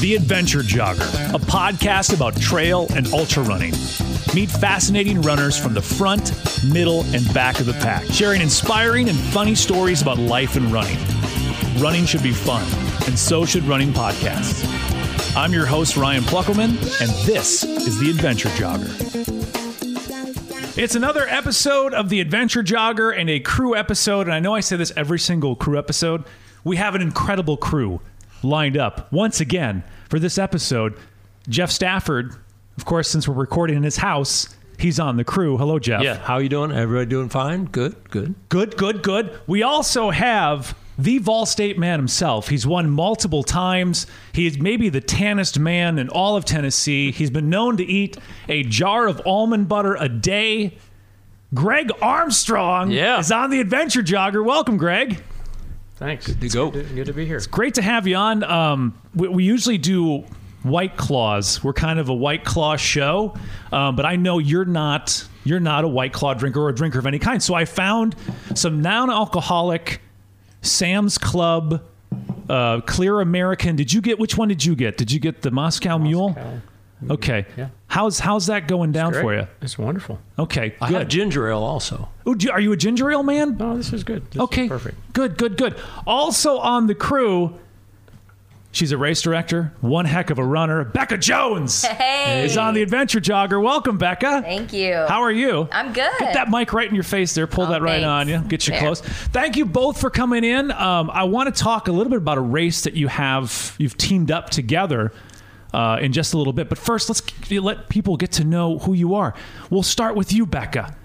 The Adventure Jogger, a podcast about trail and ultra running. Meet fascinating runners from the front, middle, and back of the pack, sharing inspiring and funny stories about life and running. Running should be fun, and so should running podcasts. I'm your host, Ryan Pluckelman, and this is The Adventure Jogger. It's another episode of The Adventure Jogger and a crew episode. And I know I say this every single crew episode. We have an incredible crew lined up once again for this episode. Jeff Stafford, of course, since we're recording in his house, he's on the crew. Hello, Jeff. Yeah, how you doing? Everybody doing fine? Good, good. Good, good, good. We also have the Vol State man himself. He's won multiple times. He is maybe the tannest man in all of Tennessee. He's been known to eat a jar of almond butter a day. Greg Armstrong Yeah. is on the Adventure Jogger. Welcome, Greg. Thanks. Good to go. Good, good to be here. It's great to have you on. Um, we, we usually do White Claws. We're kind of a White Claw show, um, but I know you're not. You're not a White Claw drinker or a drinker of any kind. So I found some non-alcoholic Sam's Club uh, Clear American. Did you get which one did you get? Did you get the Moscow, Mule? Okay. Yeah. How's how's that going down for you? It's wonderful. Okay. I have ginger ale also. Ooh, do- are you a ginger ale man? No, this is good. This is Okay. perfect. Good, good, good. Also on the crew, she's a race director, one heck of a runner. Becca Jones Hey. is on the adventure jogger. Welcome, Becca. Thank you. How are you? I'm good. Get that mic right in your face there. Pull Oh, that right thanks. on you. Get you There. close. Thank you both for coming in. Um, I want to talk a little bit about a race that you have. You've teamed up together. Uh, in just a little bit, but first, let's let people get to know who you are. We'll start with you, Becca.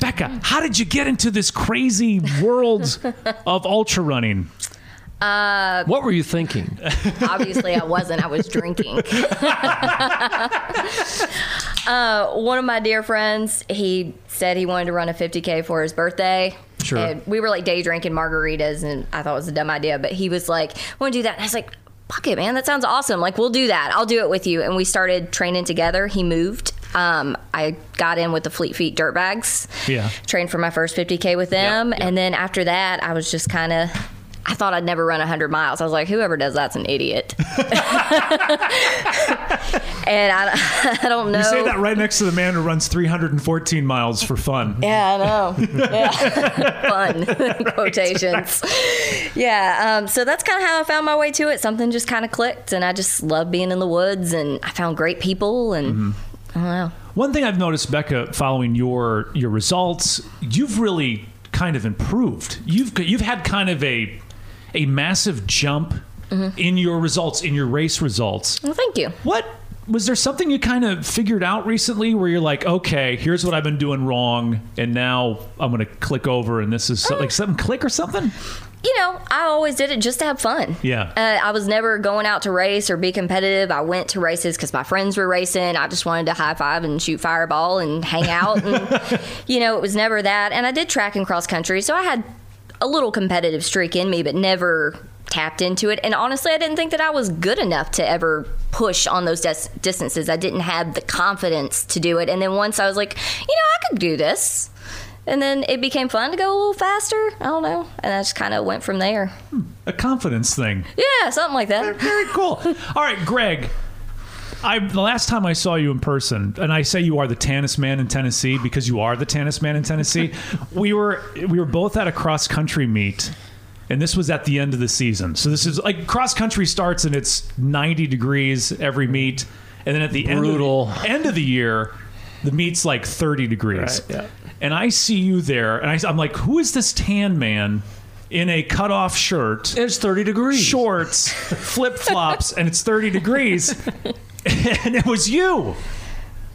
Becca, how did you get into this crazy world of ultra running? What were you thinking? Obviously, I wasn't. I was drinking. uh, one of my dear friends, he said he wanted to run a 50K for his birthday. Sure. And we were like day drinking margaritas, and I thought it was a dumb idea. But he was like, want to do that? And I was like, fuck it, man. That sounds awesome. Like, we'll do that. I'll do it with you. And we started training together. He moved. Um, I got in with the Fleet Feet dirt bags. Yeah. Trained for my first 50K with them. And then after that, I was just kind of. I thought I'd never run 100 miles. I was like, whoever does that's an idiot. and I, I don't know. You say that right next to the man who runs 314 miles for fun. Yeah, I know. Yeah. Fun quotations. Yeah. Um, so that's kind of how I found my way to it. Something just kind of clicked, and I just love being in the woods, and I found great people, and I don't know. One thing I've noticed, Becca, following your your results, you've really kind of improved. You've you've had kind of a a massive jump in your results, in your race results. Well, thank you. What was there something you kind of figured out recently where you're like, okay, here's what I've been doing wrong, and now I'm going to click over, and this is so, like something click or something? You know, I always did it just to have fun. Yeah. Uh, I was never going out to race or be competitive. I went to races because my friends were racing. I just wanted to high five and shoot fireball and hang out. And, you know, it was never that. And I did track and cross country. So I had a little competitive streak in me, but never tapped into it. And honestly, I didn't think that I was good enough to ever push on those dis- distances. I didn't have the confidence to do it. And then once I was like, you know, I could do this. And then it became fun to go a little faster. I don't know. And I just kind of went from there. Hmm. A confidence thing. Yeah, something like that. Very cool. All right, Greg. I the last time I saw you in person, and I say you are the tannest man in Tennessee because you are the tannest man in Tennessee. we were we were both at a cross country meet, and this was at the end of the season. So this is like cross country starts and it's ninety degrees every meet, and then at the Brutal. end of the, end of the year, the meet's like thirty degrees. Right, yeah. And I see you there, and I, I'm like, who is this tan man in a cutoff shirt? It's 30 degrees. shorts, flip flops, and it's 30 degrees. and it was you.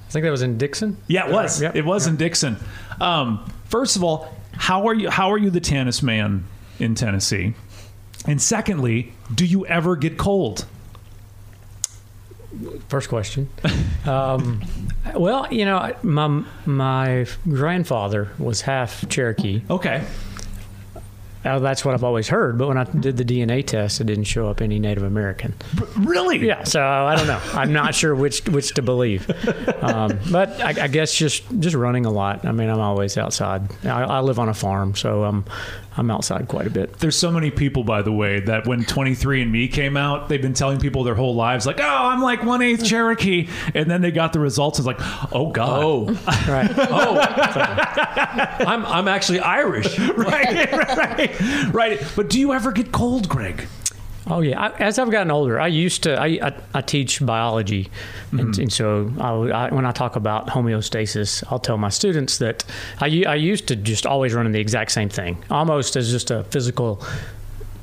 I think that was in Dickson. Yeah, it was. Yep, it was yep. in Dickson. Um, first of all, how are you? How are you the tannest man in Tennessee? And secondly, do you ever get cold? First question. Um, well, you know, my my grandfather was half Cherokee, Okay. Uh, that's what I've always heard. But when I did the DNA test, it didn't show up any Native American. Really? Yeah, so I don't know. I'm not sure which which to believe. Um, but I, I guess just just running a lot. I mean, I'm always outside. I, I live on a farm, so I'm I'm outside quite a bit. There's so many people, by the way, that when 23andMe came out, they've been telling people their whole lives, like, "Oh, I'm like one eighth Cherokee," and then they got the results. It's like, "Oh God, Oh, Right. oh, I'm I'm actually Irish. right, right, right." But do you ever get cold, Greg? Oh yeah. I, as I've gotten older, I used to. I I, I teach biology, and, mm-hmm. and so I, I, when I talk about homeostasis, I'll tell my students that I I used to just always run in the exact same thing, almost as just a physical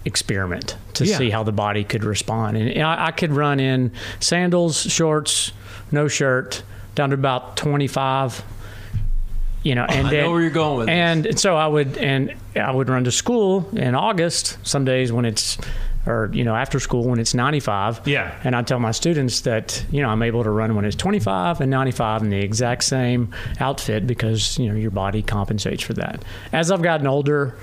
experiment to Yeah. see how the body could respond. And, and I, I could run in sandals, shorts, no shirt, down to about twenty five. You know, and I then, know where you're going with this. and so I would and I would run to school in August. Some days when it's or you know after school when it's 95. Yeah. And I tell my students that you know I'm able to run when it's 25 and 95 in the exact same outfit because you know your body compensates for that. As I've gotten older,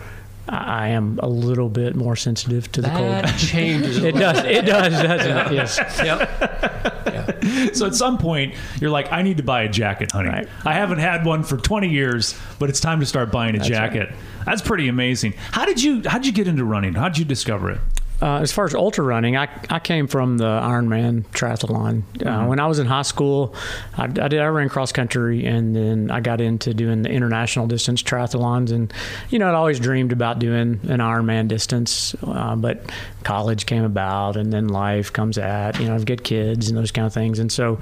I I am a little bit more sensitive to the That cold. changes. It does. It does, doesn't it? Yes. Yep. So at some point, you're like, "I need to buy a jacket, honey. Right. I haven't had one for 20 years, but it's time to start buying a jacket." That's pretty amazing. How did you How did you get into running? How did you discover it? Uh, as far as ultra running, I, I came from the Ironman triathlon. Uh, when I was in high school, I, I did I ran cross country, and then I got into doing the international distance triathlons. And you know, I'd always dreamed about doing an Ironman distance, uh, but college came about, and then life comes at. You know, I've got kids and those kind of things, and so.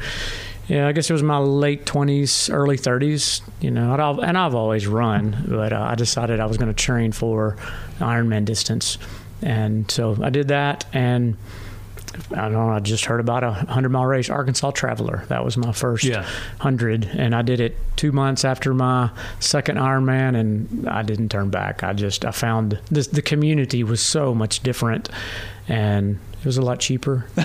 Yeah, I guess it was my late twenties, early thirties. You know, and I've, and I've always run, but uh, I decided I was going to train for Ironman distance, and so I did that. And I don't know, I just heard about a hundred mile race, Arkansas Traveler. That was my first Yeah. hundred, and I did it two months after my second Ironman, and I didn't turn back. I just I found this, the community was so much different, and it was a lot cheaper.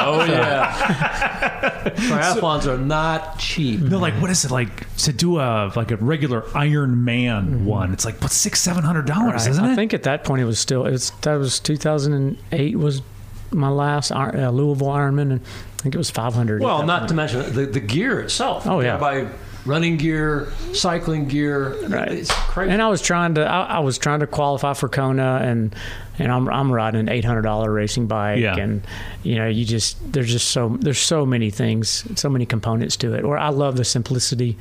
Oh yeah. Triathlons are not cheap. No, like what is it like to do a like a regular Iron Man one? It's like what six seven hundred dollars, I, isn't it? I think at that point it was still it was, that was 2008 was my last Ir- uh, Louisville Ironman, and I think it was 500. Well, not point. to mention the, the gear itself. Oh, yeah. gotta buy running gear, cycling gear. Right. It's crazy. And I was trying to I, I was trying to qualify for Kona and and I'm I'm riding an eight hundred dollar racing bike Yeah. and you know you just there's just so there's so many things so many components to it. Or I love the simplicity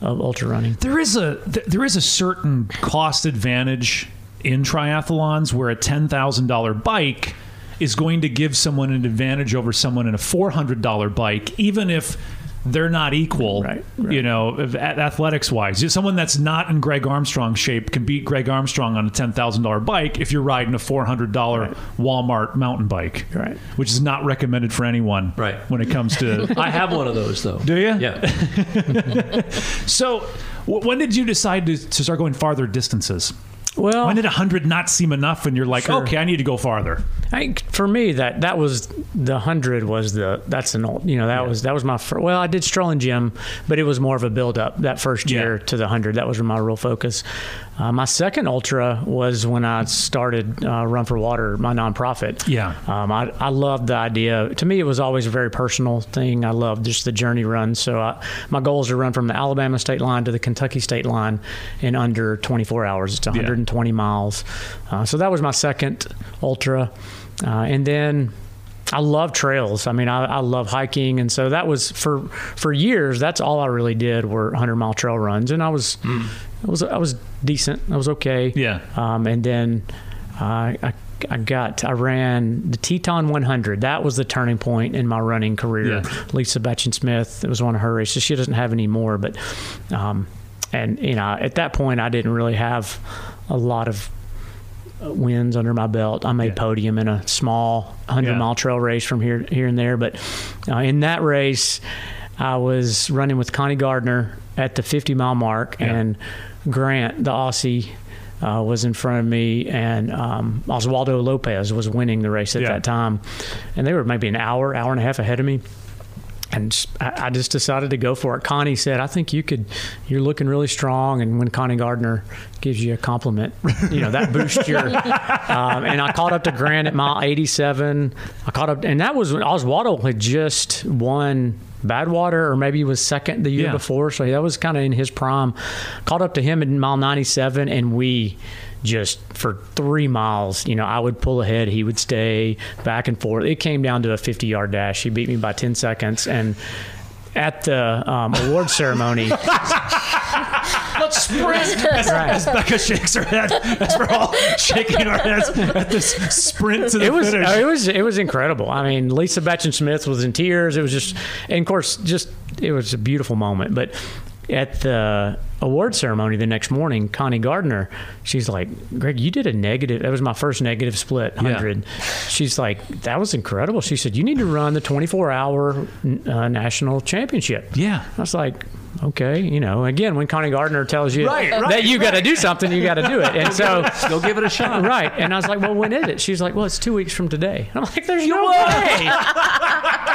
of ultra running. There is a there is a certain cost advantage in triathlons where a ten thousand dollar bike is going to give someone an advantage over someone in a four hundred dollar bike, even if they're not equal. Right, right. You know, athletics wise, someone that's not in Greg Armstrong shape can beat Greg Armstrong on a ten thousand dollar bike if you're riding a four hundred dollar Right. Walmart mountain bike. Right. Which is not recommended for anyone. Right. When it comes to I have one of those though. Do you? Yeah. So, w- when did you decide to, to start going farther distances? Well, When did 100 not seem enough and you're like, Sure. okay, I need to go farther? I think for me that that was the hundred was the that's an old you know that was that was my fir- well I did Strolling Jim but it was more of a build up that first Yeah. year to the hundred that was my real focus. Uh, my second ultra was when I started uh, Run for Water, my nonprofit. Yeah. um, I I loved the idea. To me, it was always a very personal thing. I loved just the journey run. So I, my goal is to run from the Alabama state line to the Kentucky state line in under 24 hours. It's 120 miles. Uh, so that was my second ultra. Uh, and then I love trails. I mean, I, I love hiking, and so that was for for years. That's all I really did were hundred mile trail runs, and I was I was I was decent. I was okay. Yeah. Um, and then uh, I I got I ran the Teton 100. That was the turning point in my running career. Yeah. Lisa Betchen Smith. It was one of her races. She doesn't have any more, but um, and you know at that point I didn't really have a lot of wins under my belt. I made Yeah. podium in a small 100 Yeah. mile trail race from here here and there, but uh, in that race, I was running with Connie Gardner at the 50 mile mark, Yeah. and Grant, the Aussie. Uh, was in front of me, and um, Oswaldo Lopez was winning the race at Yeah. that time, and they were maybe an hour, hour and a half ahead of me. And I just decided to go for it. Connie said, "I think you could. You're looking really strong." And when Connie Gardner gives you a compliment, you know that boosts your. um, and I caught up to Grant at mile 87. I caught up, and that was when Oswaldo had just won Badwater, or maybe he was second the year Yeah. before. So that was kind of in his prime. Caught up to him at mile 97, and we just for three miles, you know, I would pull ahead, he would stay back and forth. It came down to a 50 yard dash. He beat me by 10 seconds. And at the um, award ceremony, Let's sprint. As, as Becca shakes her head, as we're all shaking our heads at this sprint to the it was finish. it was it was incredible. I mean, Lisa Betchen Smith was in tears. It was just, and of course, just it was a beautiful moment. But at the award ceremony the next morning, Connie Gardner, she's like, "Greg, you did a negative. That was my first negative split hundred." She's like, "That was incredible." She said, "You need to run the 24 hour uh, national championship." yeah. I was like, okay, you know, again, when Connie Gardner tells you Right, right, that you got to do something, you got to do it. And so, Go give it a shot. right. And I was like, well, when is it? She's like, well, it's two weeks from today. I'm like, there's no way.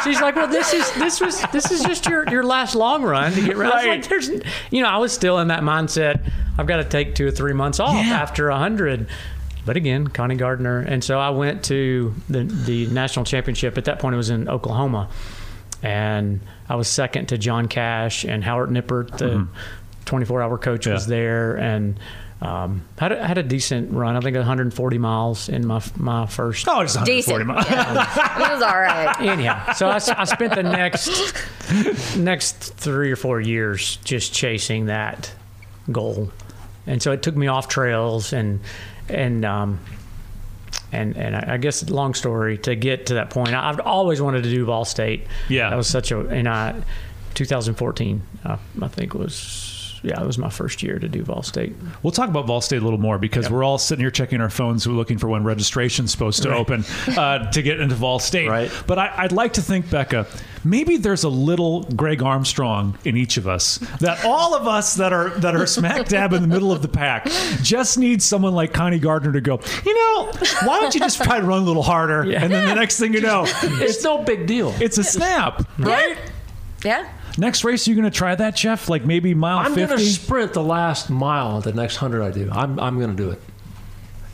She's like, well, this is this was this is just your your last long run to get ready. I was like, there's, you know, I was still in that mindset. I've got to take two or three months off Yeah. after a hundred. But again, Connie Gardner, and so I went to the the national championship. At that point, it was in Oklahoma, and I was second to John Cash and Howard Nippert, the 24 hour coach, was Mm-hmm. There, and um, had a, had a decent run. I think 140 miles in my my first. Oh, it's 140 Decent. miles. Yeah. it was all right. Anyhow, so I spent the next next three or four years just chasing that goal, and so it took me off trails and and um, and and I I guess long story to get to that point. I, I've always wanted to do Vol State. Yeah. that was such a and I 2014 uh, I think was yeah it was my first year to do Vol State. We'll talk about Vol State a little more because we're all sitting here checking our phones. We're looking for when registration's supposed to open uh, to get into Vol State. Right. But I, I'd like to think, Becca, maybe there's a little Greg Armstrong in each of us. That all of us that are that are smack dab in the middle of the pack just need someone like Connie Gardner to go. You know, why don't you just try to run a little harder? And then the next thing you know, It's no big deal. it's a snap, right? Yeah. Next race, are you're going to try that, Jeff? Like maybe mile I'm going 50? to sprint the last mile the next hundred I do. I'm, I'm going to do it.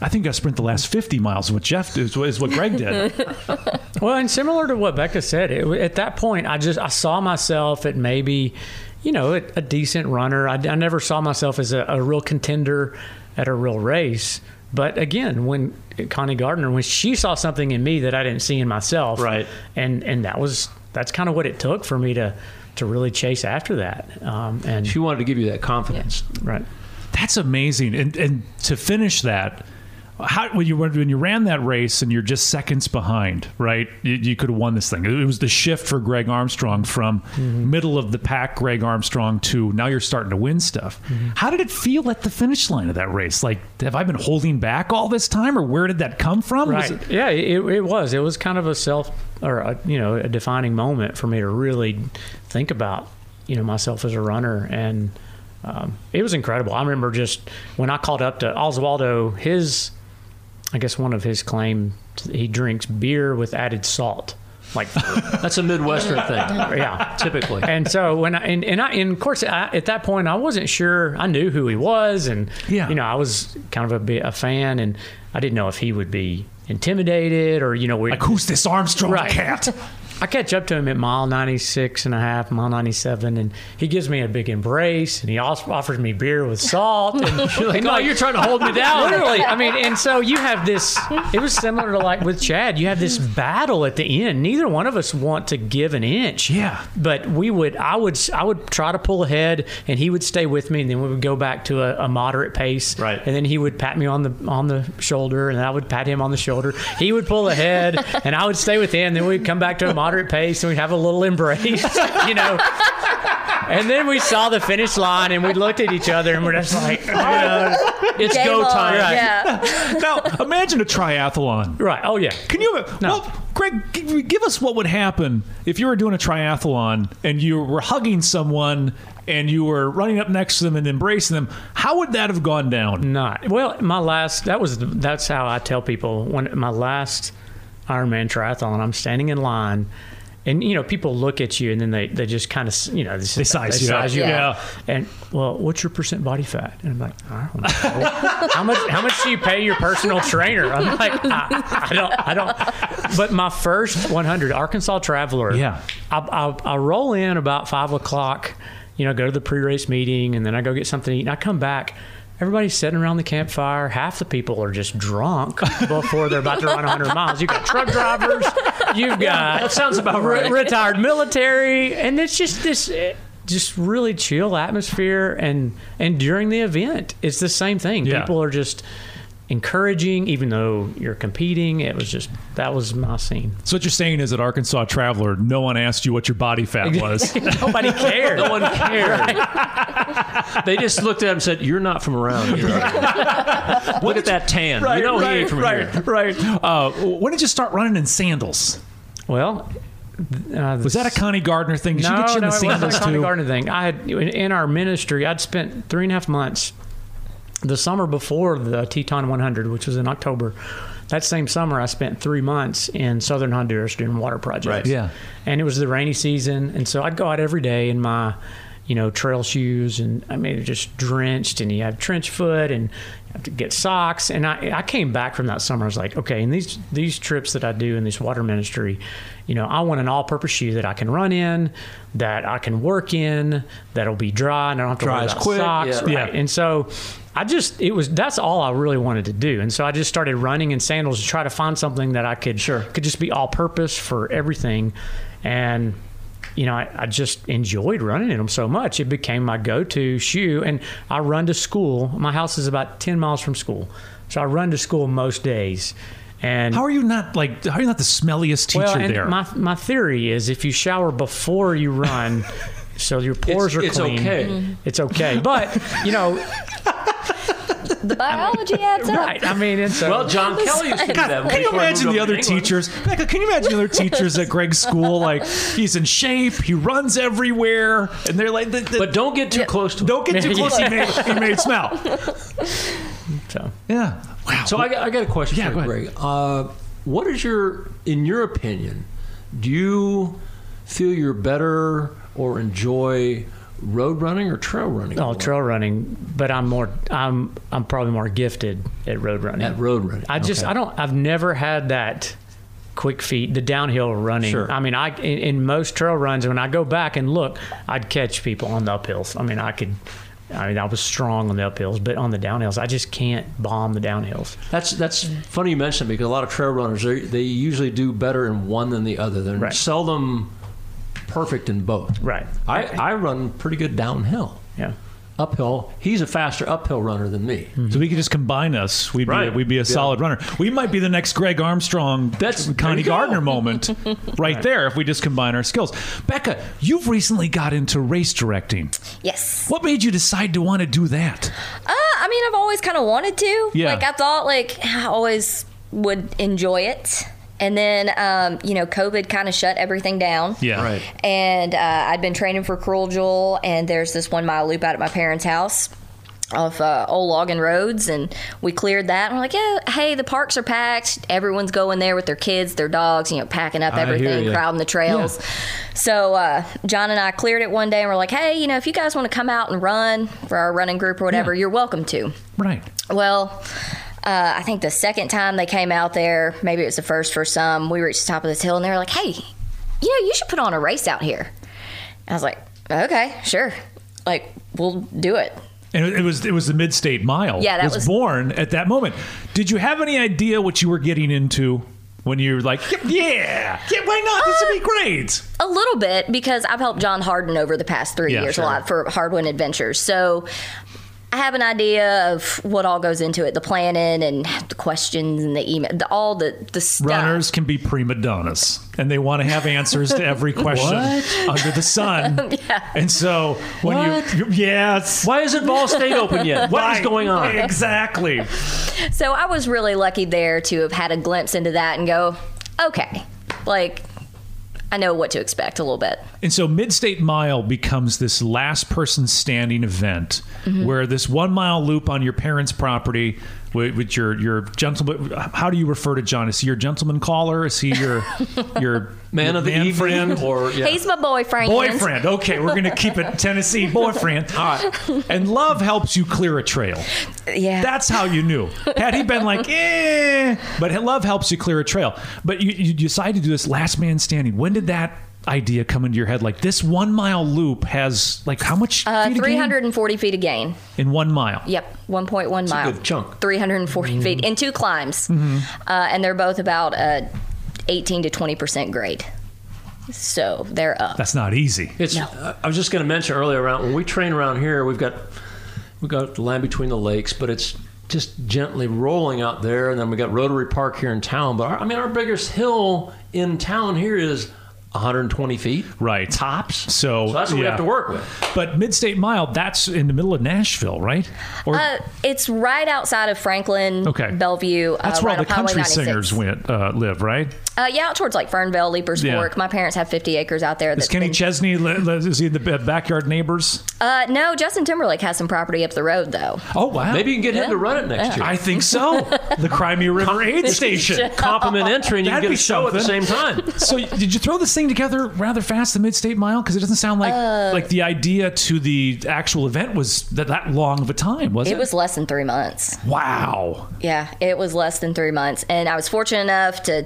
I think I sprint the last 50 miles. What Jeff did is what Greg did. Well, and similar to what Becca said, it, at that point, I just I saw myself at maybe, you know, a, a decent runner. I, I never saw myself as a, a real contender at a real race. But again, when Connie Gardner, when she saw something in me that I didn't see in myself, Right. and and that was that's kind of what it took for me to to really chase after that. Um, and She wanted to give you that confidence. right. That's amazing. And and to finish that, how when you when you ran that race and you're just seconds behind, right? You, you could have won this thing. It was the shift for Greg Armstrong from middle of the pack Greg Armstrong to now you're starting to win stuff. How did it feel at the finish line of that race? Like have I been holding back all this time, or where did that come from? Right. it- yeah, it, it was. It was kind of a self or a, you know a defining moment for me to really think about you know myself as a runner, and um, it was incredible. I remember just when I called up to Oswaldo, his I guess one of his claim he drinks beer with added salt, like That's a Midwestern thing, yeah. typically. And so when I and, and I and of course I, at that point I wasn't sure I knew who he was and Yeah. you know I was kind of a bit a fan and I didn't know if he would be intimidated or you know we're like who's this Armstrong Right. cat? I catch up to him at mile 96 and a half, mile 97, and he gives me a big embrace and he also offers me beer with salt. And You're like, oh, you're trying to hold me down. Literally, I mean, and so you have this. It was similar to like with Chad. You have this battle at the end. Neither one of us want to give an inch. Yeah. But we would. I would. I would try to pull ahead, and he would stay with me, and then we would go back to a, a moderate pace. Right. And then he would pat me on the on the shoulder, and I would pat him on the shoulder. He would pull ahead, and I would stay with him. Then we'd come back to a moderate pace, and we'd have a little embrace. You know. And then we saw the finish line, and we looked at each other, and we're just like, you know, It's Game go on. time. Right. Yeah. now imagine a triathlon. right? Oh yeah. Can you? No. Well, Greg, g- give us what would happen if you were doing a triathlon and you were hugging someone and you were running up next to them and embracing them. How would that have gone down? Not well. My last that was that's how I tell people when my last Ironman triathlon. I'm standing in line, and you know people look at you and then they, they just kind of you know they, size you up. you Yeah. up. and well what's your percent body fat and I'm like I don't know how much how much do you pay your personal trainer I'm like I, I don't I don't but my first 100 Arkansas Traveler Yeah. I, I, I roll in about five o'clock you know go to the pre-race meeting and then I go get something to eat and I come back Everybody's sitting around the campfire. Half the people are just drunk before they're about to run 100 miles. You've got truck drivers. You've got That sounds about re- retired military, and it's just this just really chill atmosphere. And and during the event, it's the same thing. Yeah. People are just encouraging, even though you're competing. It was just that was my scene. So what you're saying is that Arkansas Traveler, no one asked you what your body fat was. Nobody cared. No one cared. they just looked at him and said, "You're not from around here. Look at that tan. you know he ain't from right, here." right. Uh, when did you start running in sandals? Well, uh, Was that a Connie Gardner thing? Did no, she get you in no, the it wasn't sandals a Connie too? Gardner thing. I had in, in our ministry. I'd spent three and a half months the summer before the Teton 100, which was in October. That same summer, I spent three months in southern Honduras doing water projects. Right. Yeah. and it was the rainy season, and so I'd go out every day in my, you know, trail shoes, and I mean, just drenched, and you have trench foot, and you have to get socks. And I, I came back from that summer. I was like, okay, in these these trips that I do in this water ministry, you know, I want an all-purpose shoe that I can run in, that I can work in, that'll be dry, and I don't have to worry Dries about quick, socks. yeah. Right. Yeah. And so. I just it was that's all I really wanted to do, and so I just started running in sandals to try to find something that I could Sure. could just be all purpose for everything, and you know I, I just enjoyed running in them so much it became my go-to shoe, and I run to school. My house is about ten miles from school, so I run to school most days, and How are you not like? How are you not the smelliest teacher well, and there? my my theory is if you shower before you run. So your pores It's- are it's clean. okay. It's okay, but you know, The biology adds up. right? I mean, it's Well, John Kelly used to do that. can you imagine the other teachers? Becca, can you imagine the other teachers at Greg's school? Like he's in shape, he runs everywhere, and they're like, the, the, But don't get too close to him. don't get too close. he, made, he made smell. so. Yeah. Wow. So I got, I got a question Yeah, for you. Greg. Uh, what is your, in your opinion, do you feel you're better or enjoy road running or trail running? Oh, trail running, but I'm more. I'm. I'm probably more gifted at road running. At road running. I just. Okay. I don't. I've never had that quick feet, the downhill running. Sure. I mean, I in, in most trail runs, when I go back and look, I'd catch people on the uphills. I mean, I could. I mean, I was strong on the uphills, but on the downhills, I just can't bomb the downhills. That's that's funny you mentioned because a lot of trail runners they they usually do better in one than the other. They're Right. seldom perfect in both. Right. I, I run pretty good downhill. Yeah. Uphill, he's a faster uphill runner than me. So we could just combine us. We'd be Right. we'd be a Yeah. solid runner. We might be the next Greg Armstrong, That's- there Connie. Gardner moment, right there. If we just combine our skills. Becca, you've recently got into race directing. Yes. What made you decide to want to do that? Uh, I mean, I've always kind of wanted to. Yeah. Like, I thought, like, I always would enjoy it. And then, um, you know, COVID kind of shut everything down. Yeah, Right. And uh, I'd been training for Cruel Jewel, and there's this one mile loop out at my parents' house off uh, old logging roads, and we cleared that. And we're like, yeah, hey, the parks are packed. Everyone's going there with their kids, their dogs, you know, packing up everything, crowding the trails. So uh, John and I cleared it one day, and we're like, hey, you know, if you guys want to come out and run for our running group or whatever, Yeah. you're welcome to. Right. Well, uh, I think the second time they came out there, maybe it was the first for some, we reached the top of this hill and they were like, hey, you know, you should put on a race out here. I was like, okay, sure. Like, we'll do it. And it was it was the Mid State Mile. Yeah, that was, was- born at that moment. Did you have any idea what you were getting into when you were like, yeah, yeah, why not? This would be great. A little bit because I've helped John Harden over the past three Yeah, years sure. a lot for Hardwin Adventures. So I have an idea of what all goes into it the planning and the questions and the email, the, all the, the stuff. Runners can be prima donnas, and they want to have answers to every question under the sun. And so when you, yes, Why isn't Vol State open yet? What is Right. going on? Exactly. So I was really lucky there to have had a glimpse into that and go, okay, like I know what to expect a little bit. And so Mid State Mile becomes this last person standing event Mm-hmm. where this one mile loop on your parents' property with, with your your gentleman. How do you refer to John? Is he your gentleman caller? Is he your your Man of the man evening, friend? or yeah. He's my boyfriend. Boyfriend. Okay, we're gonna keep it Tennessee boyfriend. All right. And love helps you clear a trail. Yeah. That's how you knew. Had he been like, eh, but love helps you clear a trail. But you, you decided to do this last man standing. When did that idea come into your head? Like this one mile loop has like how much? uh, feet of gain? 340 feet of gain. in one mile. Yep, 1.1 mile. good chunk. 340 feet in two climbs, uh, and they're both about a 18 to 20 percent grade. So they're up. That's not easy. It's. No. uh, I was just going to mention earlier around when we train around here, we've got we've got the land between the lakes, but it's just gently rolling out there, and then we got Rotary Park here in town. But our, I mean, our biggest hill in town here is 120 feet, Right. Tops. So, So that's what we have to work with. But Midstate Mile, that's in the middle of Nashville, right? Or Uh, it's right outside of Franklin, Okay. Bellevue. that's uh, where right all the country 96. singers went uh, live, right? Uh, yeah, out towards like Fernvale, Leipers Yeah. Fork. My parents have 50 acres out there. Is Kenny been- Chesney li- li- is he in the backyard neighbors? uh, no, Justin Timberlake has some property up the road though. Oh wow! Maybe you can get him to run it next year. I think so. the Crimea River Aid Station. Compliment entry, and you That'd get be a show at the same time. So did you throw this thing together rather fast, the Midstate Mile? Because it doesn't sound like Uh, like the idea to the actual event was that, that long of a time, was it? It was less than three months. Wow. Yeah, it was less than three months, and I was fortunate enough to,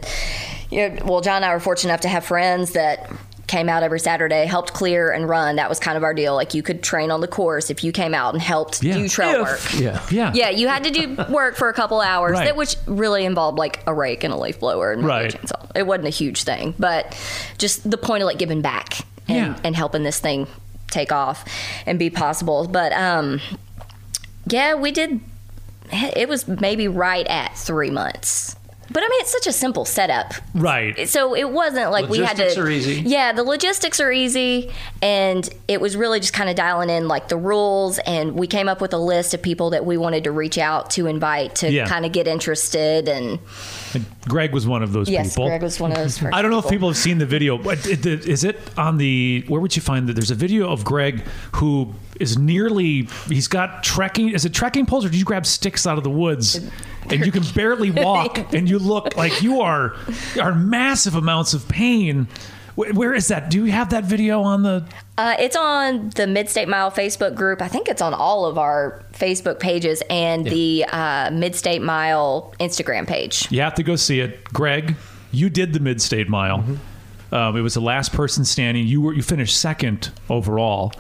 you know, well, John and I were fortunate enough to have friends that came out every Saturday, helped clear and run. That was kind of our deal. Like you could train on the course if you came out and helped Yeah. do trail If- work. Yeah. Yeah. Yeah, you had to do work for a couple hours, Right. that which really involved like a rake and a leaf blower and Right. a chainsaw. It wasn't a huge thing, but just the point of like giving back and, Yeah. and helping this thing take off and be possible. But um, yeah, we did. It was maybe right at three months. But I mean, it's such a simple setup. Right. So it wasn't like we had to. are easy. Yeah, the logistics are easy, and it was really just kind of dialing in like the rules. And we came up with a list of people that we wanted to reach out to invite to Yeah. kind of get interested. And And Greg was one of those yes, people. Greg was one of those. First I don't know if people have seen the video. But it- it- is it on the? Where would you find that? There's a video of Greg who is nearly. He's got trekking. Is it trekking poles or did you grab sticks out of the woods? And you can barely walk, and you look like you are are massive amounts of pain. Wh- Where is that? Do you have that video on the? Uh, it's on the Midstate Mile Facebook group. I think it's on all of our Facebook pages and the uh, Midstate Mile Instagram page. You have to go see it. Greg, you did the Midstate Mile. Um, it was the last person standing. You were you finished second overall.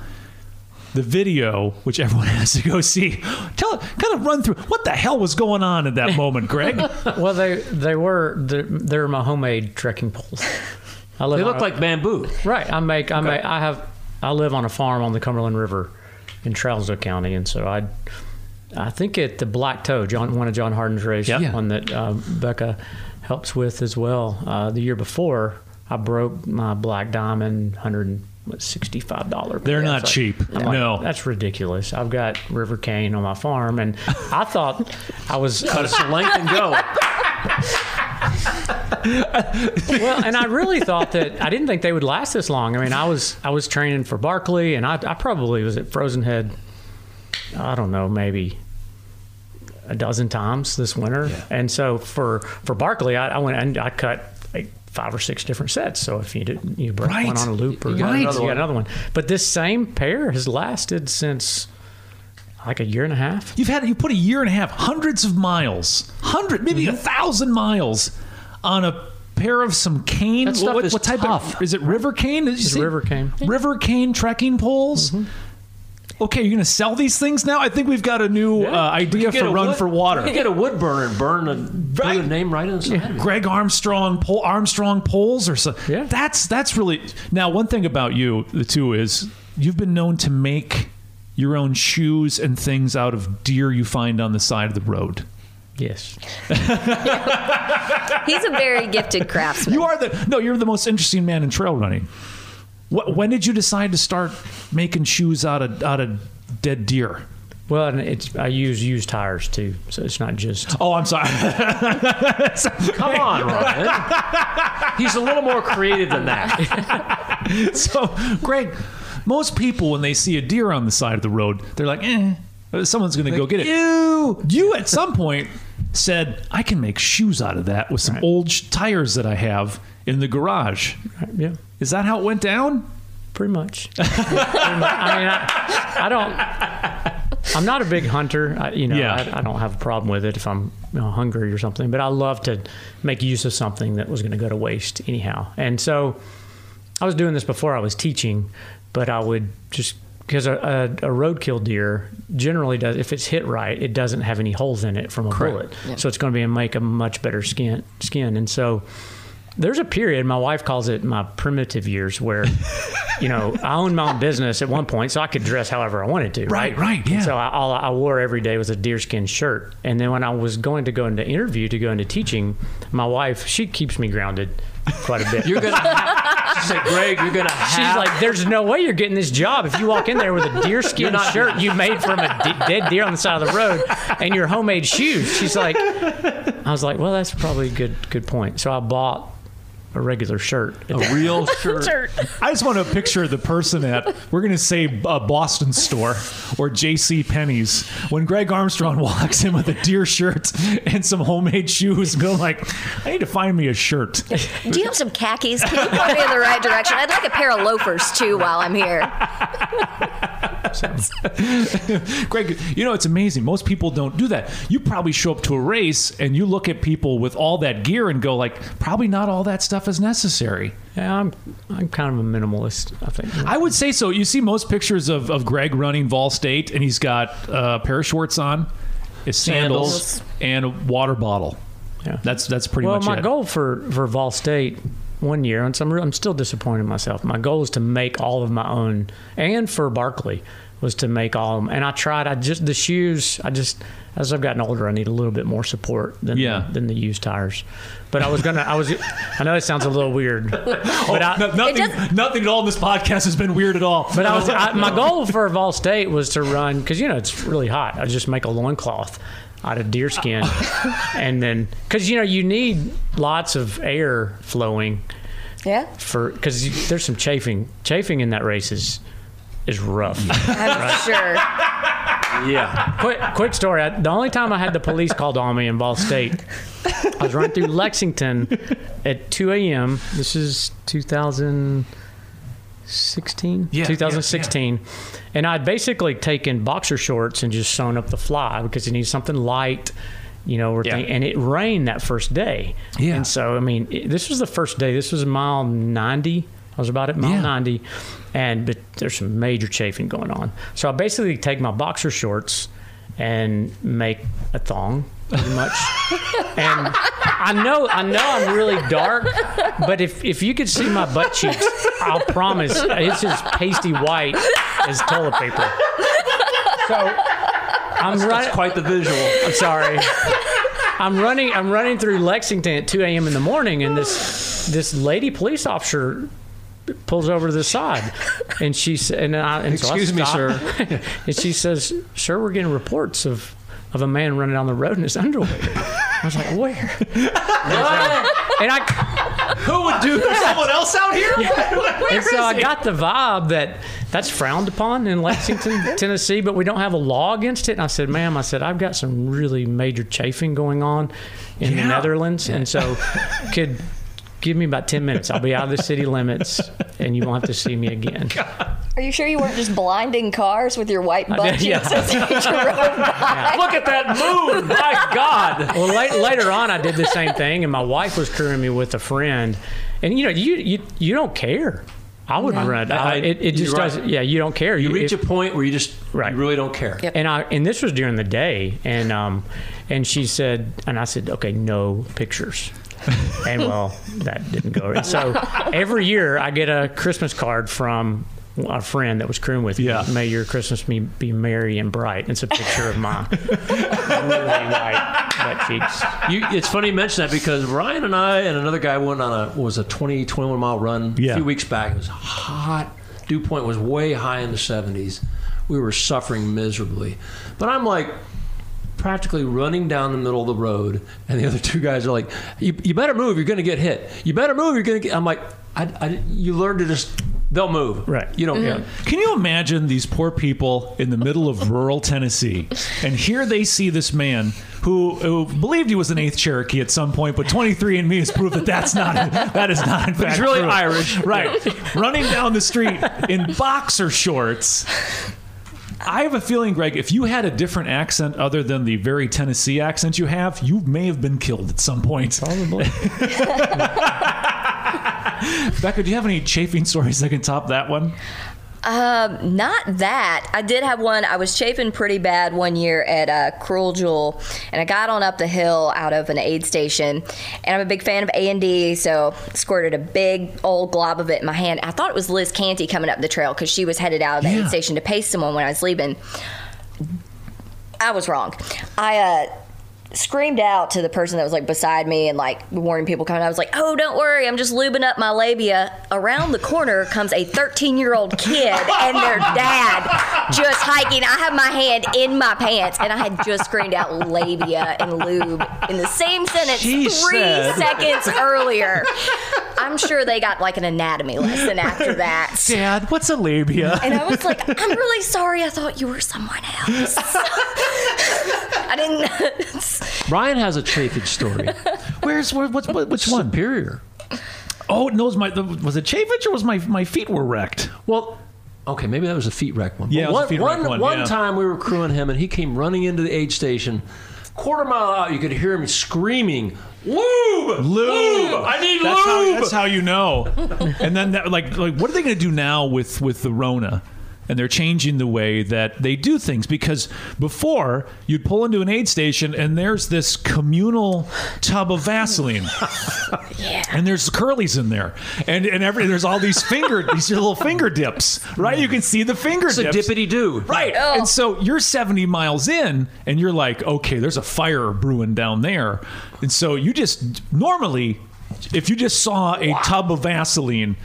The video, which everyone has to go see, tell kind of run through what the hell was going on at that moment, Greg. Well, they they were they're, they're my homemade trekking poles. I live They look a- like bamboo. right. I make I make I have I live on a farm on the Cumberland River in Trousdale County, and so I I think at the Black Toe, John one of John Harden's race, Yeah. one that um, Becca helps with as well. Uh, the year before, I broke my Black Diamond hundred sixty-five dollar. They're not cheap. No. that's ridiculous. I've got river cane on my farm, and I thought I was Cut us a length and go. well, and I really thought that I didn't think they would last this long. I mean, I was I was training for Barkley, and I, I probably was at Frozen Head. I don't know, maybe a dozen times this winter. And so for for Barkley, I, I went and I cut like five or six different sets. So if you did you break Right. one on a loop or You got you another got one. another one. But this same pair has lasted since like a year and a half. You've had you put a year and a half, hundreds of miles, hundred, maybe Mm-hmm. a thousand miles on a pair of some cane. What, is what type tough. of is it? River cane? Did you It's river cane. River cane trekking poles. Okay, you're going to sell these things now? I think we've got a new uh, idea for Run wood- for Water. You get a wood burner and burn a put Right. a name right inside. Greg Armstrong, pole, Armstrong poles, or something. Yeah. That's that's really now. One thing about you, the two, is you've been known to make your own shoes and things out of deer you find on the side of the road. Yes. He's a very gifted craftsman. You are the no. You're the most interesting man in trail running. Wh- When did you decide to start making shoes out of out of dead deer? Well, and it's I use used tires too, so it's not just Oh, I'm sorry. Come on, Ryan. He's a little more creative than that. so, Greg, most people when they see a deer on the side of the road, they're like, "eh, Someone's going to go get it. You. You at some point said, I can make shoes out of that with some Right. old sh- tires that I have in the garage. Yeah, Is that how it went down? pretty much. Pretty much. I mean, I, I don't. I'm not a big hunter. I, you know, Yeah. I, I don't have a problem with it if I'm you know, hungry or something. But I love to make use of something that was going to go to waste anyhow. And so, I was doing this before I was teaching, but I would just because a, a, a roadkill deer generally does if it's hit right, it doesn't have any holes in it from a bullet, so it's going to be make a much better skin skin. And so there's a period my wife calls it my primitive years where you know i owned my own business at one point so i could dress however i wanted to Right, right, yeah. so I, all I wore every day was a deerskin shirt and then when i was going to go into interview to go into teaching my wife she keeps me grounded quite a bit You're gonna. Have, she said, Greg, you're gonna have. She's like, "There's no way you're getting this job if you walk in there with a deerskin shirt you made from a de- dead deer on the side of the road and your homemade shoes." She's like, "I was like, well, that's probably a good good point." So I bought a regular shirt. a real shirt. I just want to picture the person at we're going to say a Boston store or J.C. Penney's when Greg Armstrong walks in with a deer shirt and some homemade shoes, and go like, "I need to find me a shirt." Do you have some khakis? Can you point me in the right direction? I'd like a pair of loafers too while I'm here. Greg, you know it's amazing. Most people don't do that. You probably show up to a race and you look at people with all that gear and go like, probably not all that stuff is necessary. Yeah, I'm I'm kind of a minimalist. I think. I would say so. You see most pictures of, of Greg running Vol State, and he's got uh, a pair of shorts on, his sandals, Sandals. and a water bottle. Yeah. That's that's pretty well, much my it. goal for for Vol State one year, and so I'm, I'm still disappointed in myself. My goal is to make all of my own, and for Barkley was to make all of them. And I tried. I just the shoes. I just as I've gotten older, I need a little bit more support than Yeah. than the used tires. But I was gonna. I was. I know it sounds a little weird, oh, but I, No- nothing, does- nothing at all in this podcast has been weird at all. But I was I, my goal for Vol State was to run because you know it's really hot. I just make a loincloth out of deer skin, and then because you know you need lots of air flowing Yeah, for because there's some chafing. Chafing in that race is is rough. I'm sure. Yeah. quick quick story. I, the only time I had the police called on me in Vol State, I was running through Lexington at 2 a.m. This is 2016. Yeah, 2016. And I'd basically taken boxer shorts and just sewn up the fly because it needs something light. You know, Yeah. and it rained that first day. Yeah. And so, I mean, it, this was the first day. This was mile 90. I was about at mile Yeah. 90, and but there's some major chafing going on. So I basically take my boxer shorts and make a thong, pretty much. and I know, I know, I'm really dark, but if if you could see my butt cheeks, I'll promise it's as pasty white as toilet paper. So I'm That's running. quite the visual. I'm sorry. I'm running. I'm running through Lexington at 2 a.m. in the morning, and this this lady police officer pulls over to the side, and she said, and, I, and so I Excuse me, stop. sir. and she says, "Sir, we're getting reports of of a man running down the road in his underwear." I was like, "Where?" and I Who would do someone else out here? and so I got the vibe that that's frowned upon in Lexington, Tennessee, but we don't have a law against it. And I said, ma'am, I said, I've got some really major chafing going on in the Yeah. Netherlands. And so could give me about 10 minutes. I'll be out of the city limits and you won't have to see me again. Are you sure you weren't just blinding cars with your white butt did, yeah. as you drove by? Look at that moon! My God! Well, late, later on, I did the same thing, and my wife was crewing me with a friend. And you know, you you, you don't care. I would No. run. I- I, it, it just right. doesn't. Yeah, you don't care. You reach if- a point where you just Right. you really don't care. Yep. and I and this was during the day, and um, and she said, and I said, okay, no pictures. and well, that didn't go. And so every year I get a Christmas card from a friend that was crewing with Yeah. me. May your Christmas be, be merry and bright. It's a picture of my really white butt cheeks. You, it's funny you mention that because Ryan and I and another guy went on a was a 20, 21 mile run Yeah. a few weeks back. It was hot. Dew point was way high in the 70s. We were suffering miserably. But I'm like practically running down the middle of the road, and the other two guys are like, "You, you better move. You're going to get hit. You better move. You're going to get." I'm like, I, I, "You learn to just they'll move. Right. You don't mm-hmm. care. Can you imagine these poor people in the middle of rural Tennessee, and here they see this man who, who believed he was an eighth Cherokee at some point, but 23andMe has proved that that's not that is not in fact He's really true. Irish. right? Running down the street in boxer shorts. I have a feeling, Greg, if you had a different accent other than the very Tennessee accent you have, you may have been killed at some point. Probably. Becca, do you have any chafing stories that can top that one? Not that. I did have one. I was chafing pretty bad one year at uh, Cruel Jewel, and I got on up the hill out of an aid station. And I'm a big fan of A and D, so squirted a big old glob of it in my hand. I thought it was Liz Canty coming up the trail because she was headed out of the Yeah. aid station to pace someone when I was leaving. I was wrong. I uh, screamed out to the person that was like beside me and like warning people coming. I was like, "Oh, don't worry, I'm just lubing up my labia." Around the corner comes a 13 year old kid and their dad just hiking. I have my hand in my pants and I had just screamed out labia and lube in the same sentence She three said- seconds earlier. I'm sure they got like an anatomy lesson after that. Dad, what's a labia? And I was like, I'm really sorry. I thought you were someone else. I didn't. Ryan has a chafage story. Where's where, what's what, which one? Superior. Oh, no, it was my the, was it Chafage or was my my feet were wrecked? Well, okay, maybe that was a feet wreck one. Yeah, But it was a one, feet wreck one- one, one yeah. time we were crewing him, and he came running into the aid station. Quarter mile out, you could hear him screaming, "Lube, Lube. I need That's how, lube." that's how you know. and then that, like like what are they going to do now with with the Rona? And they're changing the way that they do things because before you'd pull into an aid station and there's this communal tub of Vaseline. Yeah. And there's curlies in there, and and every there's all these finger these little finger dips, right? You can see the finger it's a dippity do. Right. Oh. And so you're 70 miles in and you're like, okay, there's a fire brewing down there. And so you just normally if you just saw a tub of Vaseline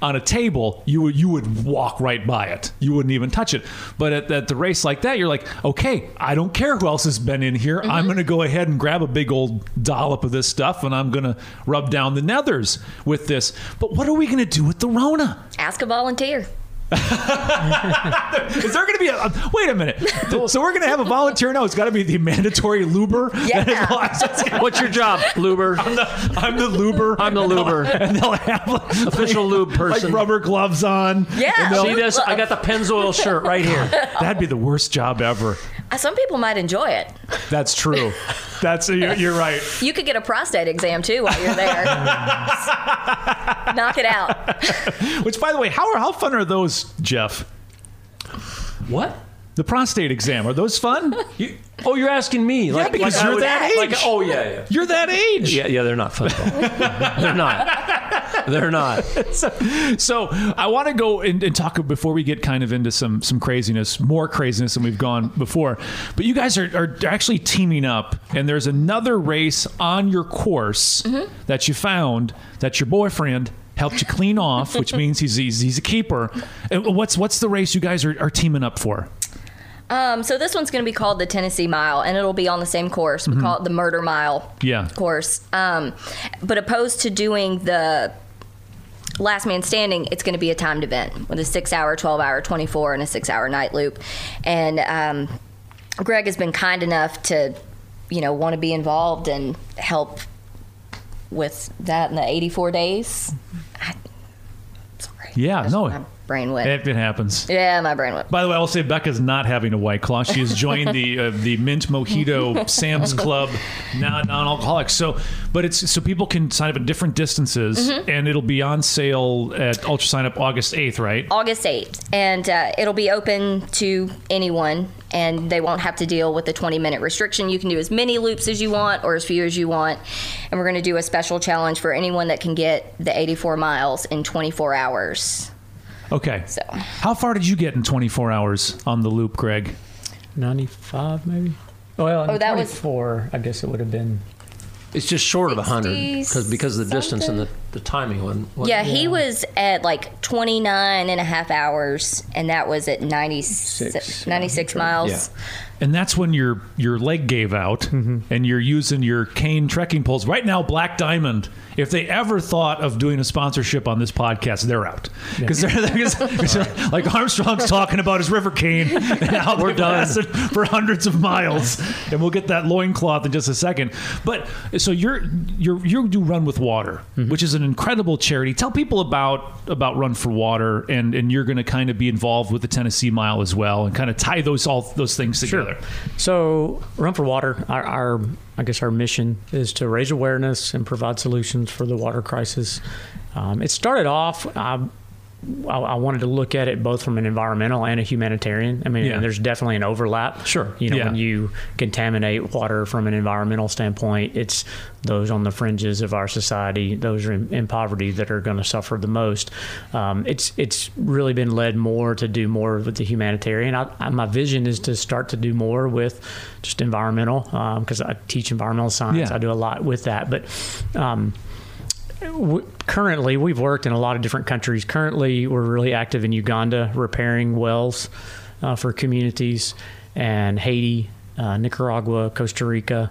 on a table, you would you would walk right by it. You wouldn't even touch it. But at, at the race like that, you're like, okay, I don't care who else has been in here. I'm mm-hmm. going to go ahead and grab a big old dollop of this stuff, and I'm going to rub down the nethers with this. But what are we going to do with the Rona? Ask a volunteer. Is there going to be a, a- wait a minute? So we're going to have a volunteer now. It's got to be the mandatory luber. Yeah. What's your job, luber? I'm the, I'm the luber. I'm the luber. and they'll have like, Official lube like person. rubber gloves on. Yeah. See this? I got the Pennzoil shirt right here. that'd be the worst job ever. Uh, Some people might enjoy it. That's true. That's you're, you're right. You could get a prostate exam too while you're there. Knock it out. Which, by the way, how are, how fun are those, Jeff? What? The prostate exam are those fun? You, oh, you're asking me? Like, because like you're would- that like- age. oh yeah, yeah. You're that age. Yeah, yeah, they're not fun. they're not. They're not. So I want to go and, and talk before we get kind of into some some craziness, more craziness than we've gone before. But you guys are, are actually teaming up, and there's another race on your course mm-hmm. that you found that your boyfriend helped you clean off, which means he's he's, he's a keeper. And what's what's the race you guys are, are teaming up for? Um, so this one's going to be called the Tennessee Mile, and it'll be on the same course. We call it the Murder Mile Yeah. course. Um, but opposed to doing the last man standing, it's going to be a timed event with a six hour, 12 hour, 24, and a six hour night loop. And um, Greg has been kind enough to, you know, want to be involved and help with that in the 84 days. I, sorry. Yeah, That's no. Brain went. It, it happens. yeah, my brain went. By the way, I'll say Becca's not having a white claw. She has joined the uh, the Mint Mojito Sam's Club non alcoholic. So, but it's so people can sign up at different distances, and it'll be on sale at UltraSignup August eighth, right? August 8th, and uh, it'll be open to anyone, and they won't have to deal with the 20 minute restriction. You can do as many loops as you want or as few as you want. And we're going to do a special challenge for anyone that can get the 84 miles in 24 hours. Okay. So, How far did you get in 24 hours on the loop, Greg? 95 maybe. Well, Oh, that was- 24, I guess it would have been. It's just short of 100 because because of the distance and the the timing wasn't. wasn't Yeah, he was at like 29 and a half hours, and that was at 96, Six. 96 miles. Yeah. And that's when your your leg gave out, mm-hmm. and you're using your cane trekking poles. Right now, Black Diamond, if they ever thought of doing a sponsorship on this podcast, they're out because they're, they're- like Armstrong's talking about his river cane. And how we're done for hundreds of miles, and we'll get that loincloth in just a second. But so you're you're you do Run with Water, mm-hmm. which is an incredible charity. Tell people about about Run for Water, and and you're going to kind of be involved with the Tennessee Mile as well, and kind of tie those all those things together. So, Run for Water, our, our I guess our mission is to raise awareness and provide solutions for the water crisis. Um, it started off. I, I, I wanted to look at it both from an environmental and a humanitarian. I mean, Yeah. there's definitely an overlap. Sure, You know, yeah. when you contaminate water from an environmental standpoint, it's those on the fringes of our society, those are in, in poverty, that are going to suffer the most. Um, it's it's really been led more to do more with the humanitarian. I, I, my vision is to start to do more with just environmental because I teach environmental science. Yeah. I do a lot with that, but. Um, w- currently we've worked in a lot of different countries currently we're really active in uganda repairing wells uh, for communities and haiti uh, nicaragua costa rica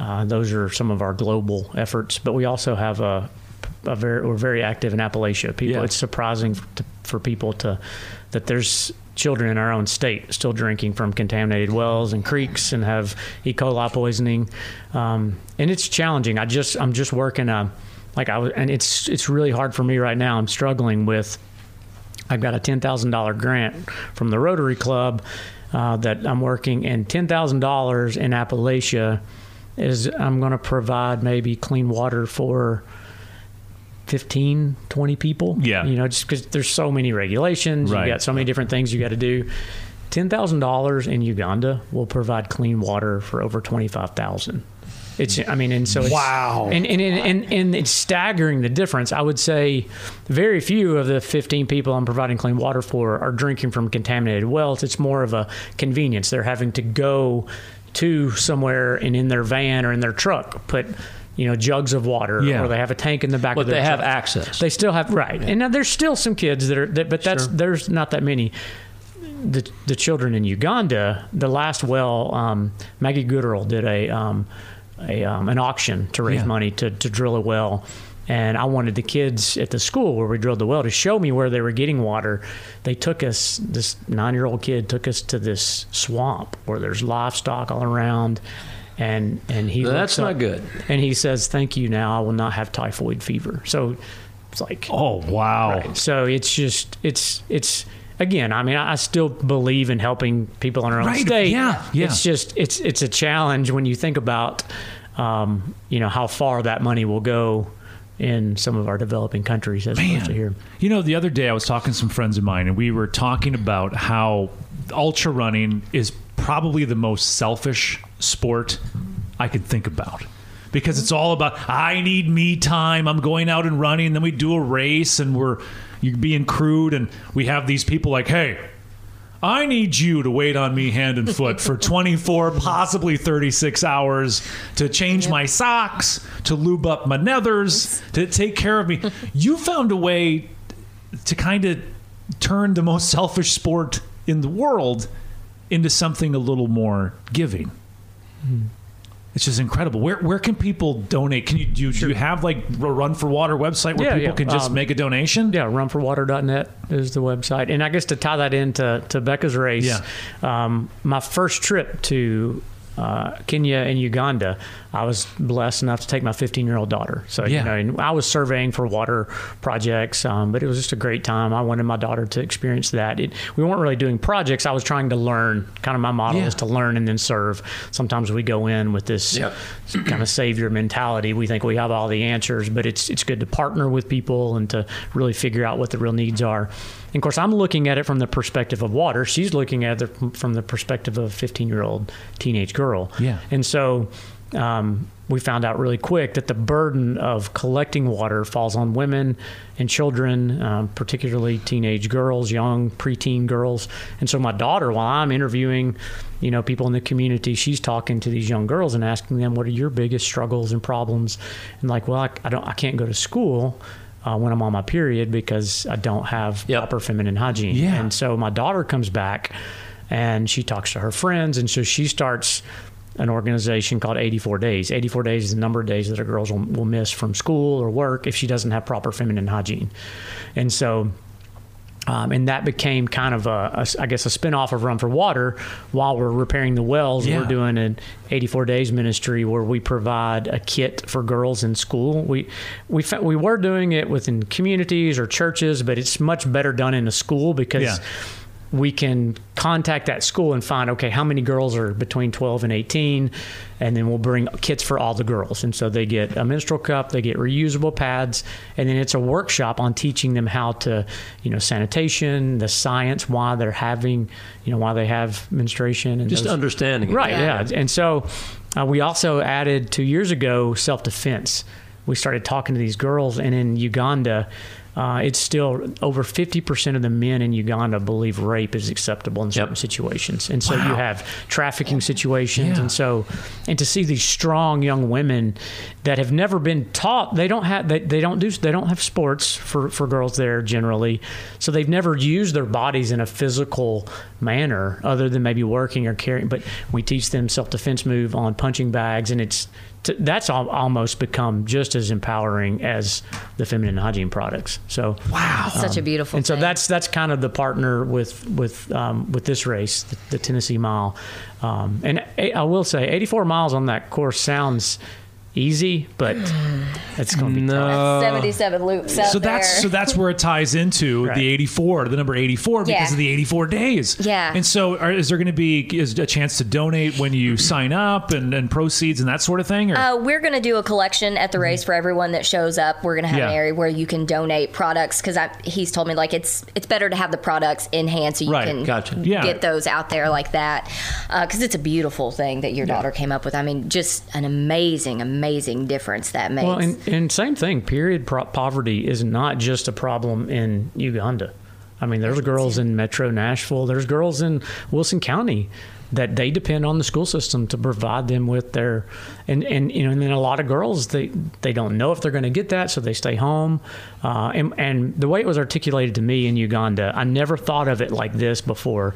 uh, those are some of our global efforts but we also have a, a very we're very active in appalachia people Yeah. it's surprising to, for people to that there's children in our own state still drinking from contaminated wells and creeks and have E. coli poisoning, um, and it's challenging. I just I'm just working a like I was, and it's it's really hard for me right now. I'm struggling with. I've got a ten thousand dollar grant from the Rotary Club uh, that I'm working, and ten thousand dollars in Appalachia is I'm going to provide maybe clean water for 15, 20 people. Yeah. You know, just because there's so many regulations, Right. you got so many different things you got to do. Ten thousand dollars in Uganda will provide clean water for over twenty five thousand. It's, I mean, and so it's, Wow. and and, and and and it's staggering the difference. I would say very few of the 15 people I'm providing clean water for are drinking from contaminated wells. It's more of a convenience. They're having to go to somewhere and in their van or in their truck put you know jugs of water Yeah. or they have a tank in the back But of their they have access. They still have right, and now there's still some kids that are, that, but that's Sure. there's not that many. The the children in Uganda, the last well, um, Maggie Gooderl did a um, a um, an auction to raise Yeah. money to to drill a well. And I wanted the kids at the school where we drilled the well to show me where they were getting water. They took us, this nine year old kid took us to this swamp where there's livestock all around. And, and he That's looks up- not good. And he says, "Thank you. Now I will not have typhoid fever." So it's like, Oh wow! Right. So it's just it's it's again. I mean, I still believe in helping people in our own Right, state. yeah, yeah. It's just it's it's a challenge when you think about um, you know how far that money will go in some of our developing countries as opposed to here. You know, the other day I was talking to some friends of mine, and we were talking about how ultra running is probably the most selfish sport I could think about. Because it's all about I need me time. I'm going out and running. Then we do a race, and we're you're being crude, and we have these people like, hey, I need you to wait on me hand and foot for 24, possibly 36 hours to change my socks, to lube up my nethers, to take care of me. You found a way to kind of turn the most selfish sport in the world into something a little more giving. Hmm. It's just incredible. Where where can people donate? Can you do, you- do you have like a Run for Water website where Yeah, people yeah. can just Um, make a donation? Yeah, runforwater.net is the website. And I guess to tie that into to Becca's race, Yeah. um, my first trip to uh, Kenya and Uganda, I was blessed enough to take my 15 year old daughter. So, Yeah. you know, and I was surveying for water projects, um, but it was just a great time. I wanted my daughter to experience that. It, we weren't really doing projects. I was trying to learn. Kind of my model Yeah. is to learn and then serve. Sometimes we go in with this kind of savior mentality. We think we have all the answers, but it's it's good to partner with people and to really figure out what the real needs are. And of course, I'm looking at it from the perspective of water. She's looking at it from the perspective of a 15 year old teenage girl. Yeah. And so um, we found out really quick that the burden of collecting water falls on women and children, um, particularly teenage girls, young preteen girls. And so my daughter, while I'm interviewing, you know, people in the community, she's talking to these young girls and asking them, "What are your biggest struggles and problems?" And like, well, I, I don't, I can't go to school. Uh, when I'm on my period because I don't have Yep. proper feminine hygiene. Yeah. And so my daughter comes back and she talks to her friends. And so she starts an organization called 84 Days. 84 Days is the number of days that a girl will, will miss from school or work if she doesn't have proper feminine hygiene. And so um, and that became kind of a, a, I guess, a spinoff of Run for Water. While we're repairing the wells, Yeah. we're doing an 84 days ministry where we provide a kit for girls in school. We we we were doing it within communities or churches, but it's much better done in a school because. Yeah. We can contact that school and find okay how many girls are between 12 and 18, and then we'll bring kits for all the girls. And so they get a menstrual cup, they get reusable pads, and then it's a workshop on teaching them how to, you know, sanitation, the science, why they're having, you know, why they have menstruation, and Just those- understanding. it. Right, yeah. And so uh, we also added two years ago self defense. We started talking to these girls, and in Uganda, uh, it's still over 50% of the men in Uganda believe rape is acceptable in certain Yep. situations. And so you have trafficking situations. Yeah. And so, and to see these strong young women that have never been taught, they don't have, they, they don't do, they don't have sports for, for girls there generally. So they've never used their bodies in a physical manner other than maybe working or carrying. But we teach them self defense move on punching bags, and it's t- that's al- almost become just as empowering as the feminine hygiene products. So Wow. Such a beautiful. and so that's that's kind of the partner with with um, with this race, the, the Tennessee Mile. Um, and I I will say, 84 miles on that course sounds easy, but it's going to be tough. 77 loops out So that's there. so that's where it ties into Right. the 84, the number 84 because Yeah. of the 84 days. Yeah. And so are, is there going to be is a chance to donate when you sign up and, and proceeds and that sort of thing or Uh, we're going to do a collection at the race for everyone that shows up. We're going to have Yeah. an area where you can donate products because he's told me like it's it's better to have the products in hand so you Right, can gotcha. Yeah. get those out there like that because it's a beautiful thing that your daughter came up with. I mean, just an amazing, amazing difference that makes. Well, and, and same thing. Period. Pro- poverty is not just a problem in Uganda. I mean, there's girls in Metro Nashville. There's girls in Wilson County that they depend on the school system to provide them with their and and you know and then a lot of girls they they don't know if they're going to get that so they stay home uh, and and the way it was articulated to me in Uganda I never thought of it like this before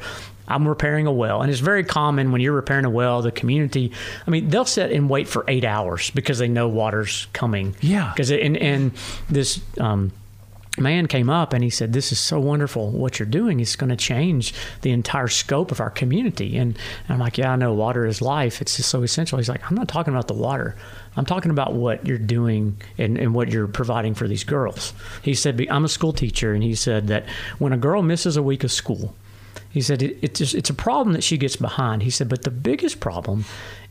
I'm repairing a well, and it's very common when you're repairing a well. The community, I mean, they'll sit and wait for eight hours because they know water's coming. Yeah. Because and and this um, man came up and he said, "This is so wonderful. What you're doing is going to change the entire scope of our community." And, I'm like, "Yeah, I know. Water is life. It's just so essential." He's like, "I'm not talking about the water. I'm talking about what you're doing and, and what you're providing for these girls." He said, "I'm a school teacher," and he said that when a girl misses a week of school. He said it, it's just, it's a problem that she gets behind. He said, but the biggest problem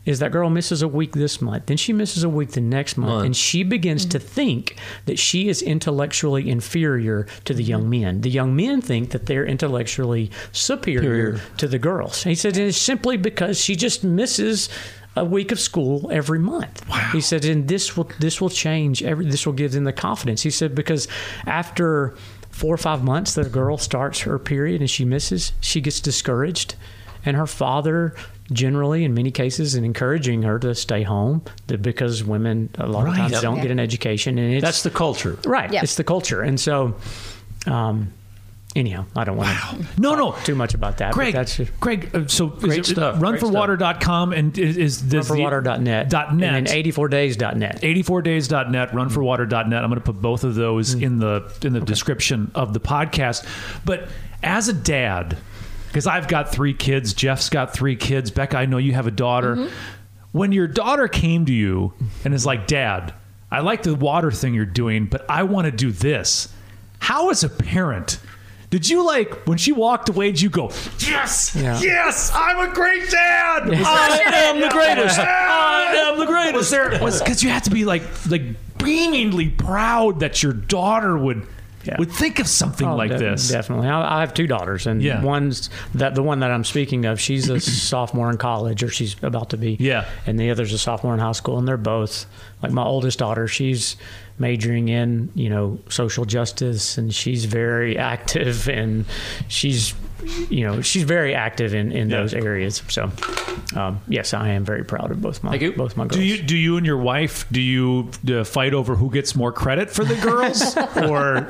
is that girl misses a week this month, then she misses a week the next month, Month. and she begins to mm-hmm. think that she is intellectually inferior to the mm-hmm. young men. The young men think that they're intellectually superior, Superior. to the girls. He said it's simply because she just misses a week of school every month. He said, and this will this will change. Every this will give them the confidence. He said because after four or five months that a girl starts her period and she misses, she gets discouraged, and her father generally in many cases is encouraging her to stay home because women a lot of times Yep. don't get an education and it's That's the culture. right Yeah. it's the culture and so um anyhow i don't want to No, no. too much about that Greg, that's just Greg, uh, so Great is it uh, stuff, great runforwater.com and is, is this the- runforwater.net dot net. and then 84days.net 84days.net, runforwater.net. I'm going to put both of those mm. in the in the description of the podcast. But as a dad, because I've got three kids, Jeff's got three kids, Becca, I know you have a daughter. Mm-hmm. When your daughter came to you and is like, "Dad, I like the water thing you're doing, but I want to do this." How as a parent did you like when she walked away? Did you go, yes, Yeah. yes, I'm a great dad. I am the greatest. I am the greatest. Was there was because you have to be like like beamingly proud that your daughter would Yeah. would think of something Oh, like de- this. Definitely. I, I have two daughters, and Yeah. one's that the one that I'm speaking of. She's a sophomore in college, or she's about to be. Yeah. And the other's a sophomore in high school, and they're both like my oldest daughter. She's majoring in you know social justice, and she's very active, and she's you know she's very active in in Yeah. those areas. So um, yes, I am very proud of both my Thank you. both my girls. Do you do you and your wife do you uh, fight over who gets more credit for the girls or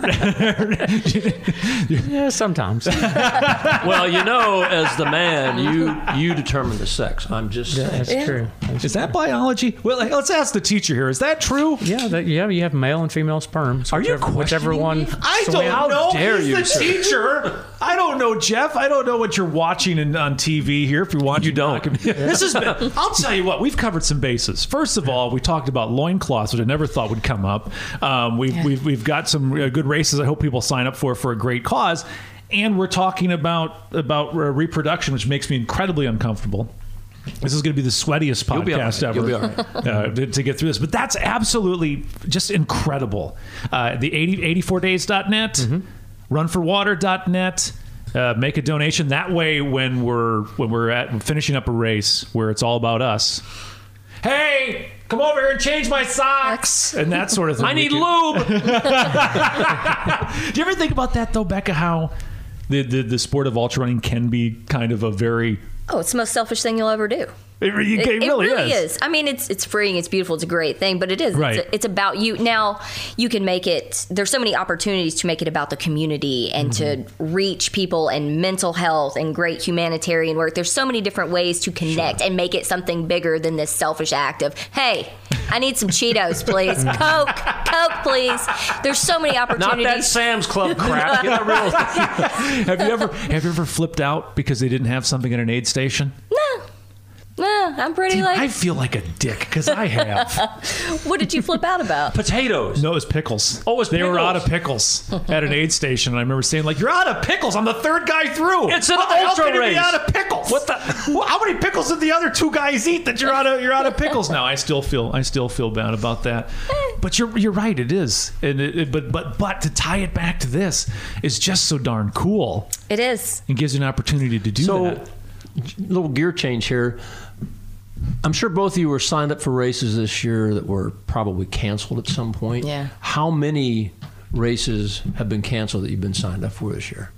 yeah, sometimes. well, you know, as the man, you you determine the sex. I'm just That's true. That's is that biology? Well, let's ask the teacher here. Is that true? Yeah, that, yeah, you have male and female sperm. So Are you whichever, whichever one? me? I don't how know. dare He's you, the sir. teacher. I don't know, Jeff. I don't know what you're watching in, on TV here. If you want, You don't. This has been. I'll tell you what. We've covered some bases. First of all, we talked about loincloths, which I never thought would come up. Um, we've, we've we've got some uh, good races. I hope people sign up for for a great cause. And we're talking about about reproduction, which makes me incredibly uncomfortable. This is going to be the sweatiest You'll be podcast right. ever You'll be all right. uh, to, to get through this. But that's absolutely just incredible. Uh, the 80, 84days.net, Mm-hmm. runforwater.net. Uh, make a donation that way when we're when we're at finishing up a race where it's all about us. Hey, come over here and change my socks and that sort of thing. I need can- lube. Do you ever think about that though, Becca? How the, the the sport of ultra running can be kind of a very Oh, it's the most selfish thing you'll ever do. It, re- it, It, really, really is. is. I mean, it's it's freeing, it's beautiful, it's a great thing, but it is. Right. It's, it's about you. Now, you can make it. There's so many opportunities to make it about the community and Mm-hmm. to reach people and mental health and great humanitarian work. There's so many different ways to connect and make it something bigger than this selfish act of hey. I need some Cheetos, please. Coke, Coke, please. There's so many opportunities. Not that Sam's Club crap. Get a real. Have you ever have you ever flipped out because they didn't have something at an aid station? No, no, I'm pretty Dude, like. I feel like a dick because I have. what did you flip out about? Potatoes. no, it was pickles. Oh, it was they were out of pickles at an aid station, and I remember saying, "Like, you're out of pickles. I'm the third guy through. It's an How the hell ultra can you race. Be out of pickles. What the- Well, how many pickles did the other two guys eat that you're out of? You're out of pickles now. I still feel. I still feel bad about that. Eh. But you're you're right. It is. And it, it- but but but to tie it back to this is just so darn cool. It is. and gives you an opportunity to do So, that. Little gear change here. I'm sure both of you were signed up for races this year that were probably canceled at some point. Yeah. How many races have been canceled that you've been signed up for this year?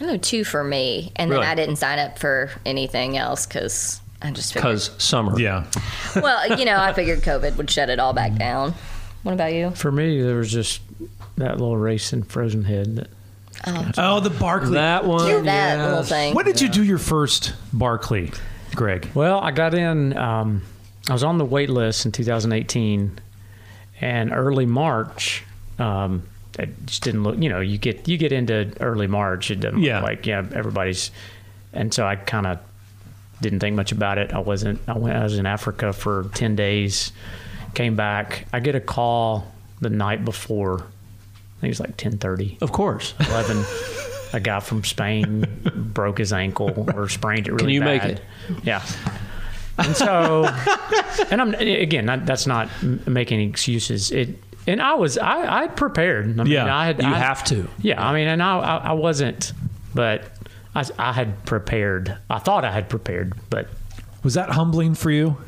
I know two for me, and Really? then I didn't sign up for anything else because I just. Because summer. Yeah. Well, you know, I figured COVID would shut it all back down. What about you? For me, there was just that little race in Frozen Head. That, Oh, the Barkley. That one. that yes. little thing. when did you do your first Barkley, Greg? well, I got in. Um, I was on the wait list in 2018, and early March. Um, it just didn't look. You know, you get you get into early March. It doesn't Yeah. look like yeah everybody's, and so I kind of didn't think much about it. I wasn't. I went. I was in Africa for 10 days. Came back. I get a call the night before. I think it was like 10:30. Of course. 11 a guy from spain broke his ankle or sprained it really Can you make it? yeah and so and i'm again not, that's not making excuses it and i was i i prepared i mean Yeah, i had You I- have to. yeah i mean and i i, I wasn't but I, I had prepared i thought i had prepared but Was that humbling for you,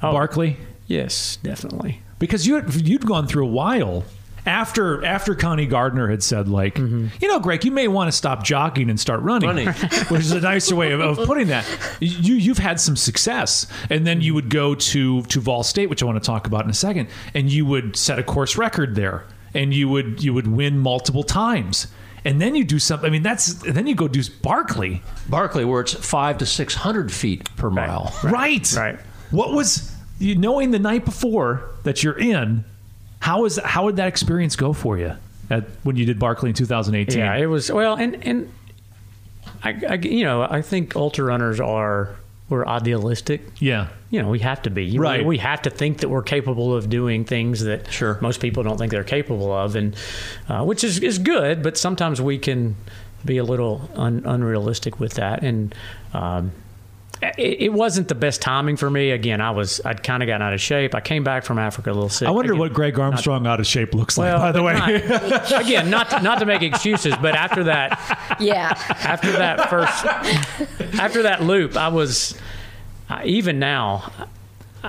Oh. Barkley? yes definitely Because you had, you'd gone through a while after after Connie Gardner had said like, Mm-hmm. you know, Greg, you may want to stop jogging and start running, Running. which is a nicer way of, of putting that. You you've had some success, and then you would go to to Vol State, which I want to talk about in a second, and you would set a course record there, and you would you would win multiple times. And then you do something. I mean, that's. Then you go do Barkley, Barkley, where it's five to 600 feet per mile. right? Right. What was you knowing the night before that you're in? How is how would that experience go for you at, when you did Barkley in 2018? Yeah, it was well, and and I, I you know I think ultra runners are we're idealistic. yeah, You know, we have to be. Right. We, we have to think that we're capable of doing things that Sure. most people don't think they're capable of, and uh, which is is good. But sometimes we can be a little un, unrealistic with that, and um, it, it wasn't the best timing for me. Again, I was I'd kind of gotten out of shape. I came back from Africa a little sick. I wonder Again, what Greg Armstrong out of shape looks like. well, by the way, not- again, not to, not to make excuses, but after that, Yeah. after that first, after that loop, I was I- even now.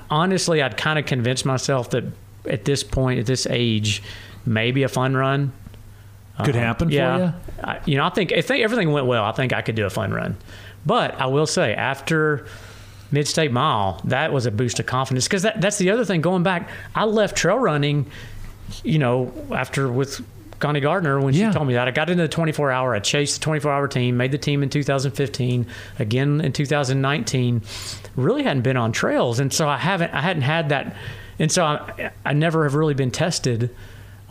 Honestly, I'd kind of convinced myself that at this point, at this age, maybe a fun run could uh, happen for yeah, you. I, you know, I think if they, everything went well, I think I could do a fun run. But I will say, after Mid State Mile, that was a boost of confidence because that, that's the other thing. Going back, I left trail running, you know, after with Connie Gardner when Yeah. she told me that. I got into the 24 hour. I chased the 24 hour team, made the team in 2015, again in 2019. Really hadn't been on trails, and so I haven't. I hadn't had that, and so I, I never have really been tested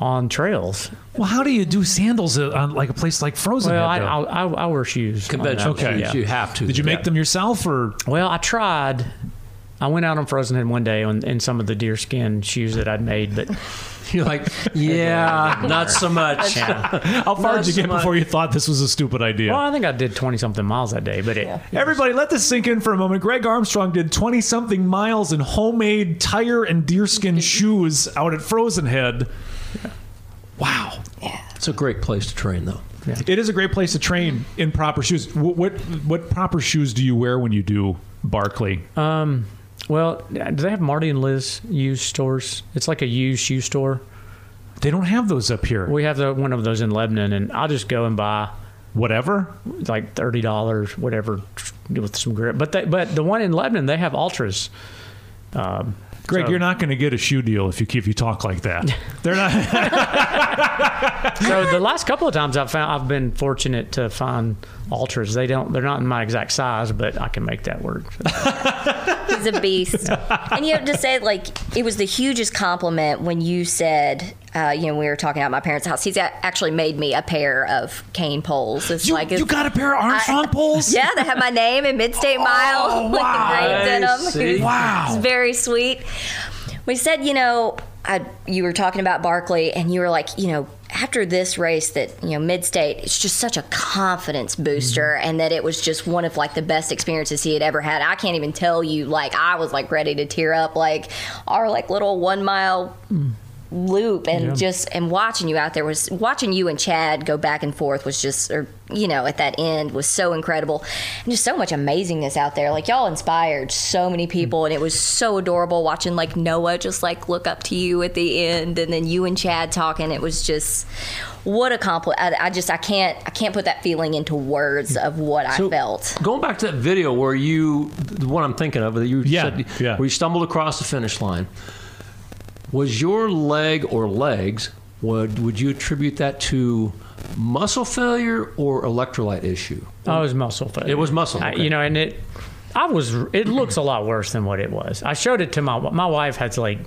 on trails. Well, how do you do sandals on like a place like Frozen? Well, Head, I, though? I, I, I wear shoes. Conventional that. Okay. shoes, Yeah. you have to. Did you make Yeah. them yourself or? Well, I tried. I went out on Frozen Head one day on, in some of the deerskin shoes that I'd made, but You're like, yeah, not so much. How far Not did you so get much. before you thought this was a stupid idea? well, I think I did twenty something miles that day. But it, Everybody, let this sink in for a moment. Greg Armstrong did 20 something miles in homemade tire and deerskin shoes out at Frozen Head. Wow. Yeah. It's a great place to train, though. It is a great place to train in proper shoes. What what, what proper shoes do you wear when you do Barkley? well, do they have Marty and Liz used stores? It's like a used shoe store. they don't have those up here. We have the, one of those in Lebanon, and I'll just go and buy Whatever. like thirty dollars, whatever, with some grip. But they, but the one in Lebanon, they have ultras. Um, Greg, So- you're not going to get a shoe deal if you if you talk like that. They're not. so the last couple of times I've found I've been fortunate to find ultras. They don't they're not in my exact size, but I can make that work. He's a beast. and you have to say, like, it was the hugest compliment when you said, uh, you know, we were talking at my parents' house. He's actually made me a pair of cane poles. It's you, like you got a pair of Armstrong poles? Yeah, they have my name and Mid State Mile Oh, like, wow. in them. Wow. It's very sweet. We said, you know, I, you were talking about Barkley, and you were like, you know, after this race that you know mid state, it's just such a confidence booster, mm-hmm. and that it was just one of like the best experiences he had ever had. I can't even tell you, like I was like ready to tear up, like our like little one mile mm. Loop and just and watching you out there was watching you and Chad go back and forth was just or you know at that end was so incredible and just so much amazingness out there like y'all inspired so many people and it was so adorable watching like Noah just like look up to you at the end and then you and Chad talking it was just what a compliment I, I just I can't I can't put that feeling into words of what I felt Going back to that video where you, the one I'm thinking of, that you Yeah, said, yeah. where you stumbled across the finish line. Was your leg or legs? Would would you attribute that to muscle failure or electrolyte issue? Oh, I was muscle failure. It was muscle, I- you know, and it, I was. It looks a lot worse than what it was. I showed it to my my wife. Has like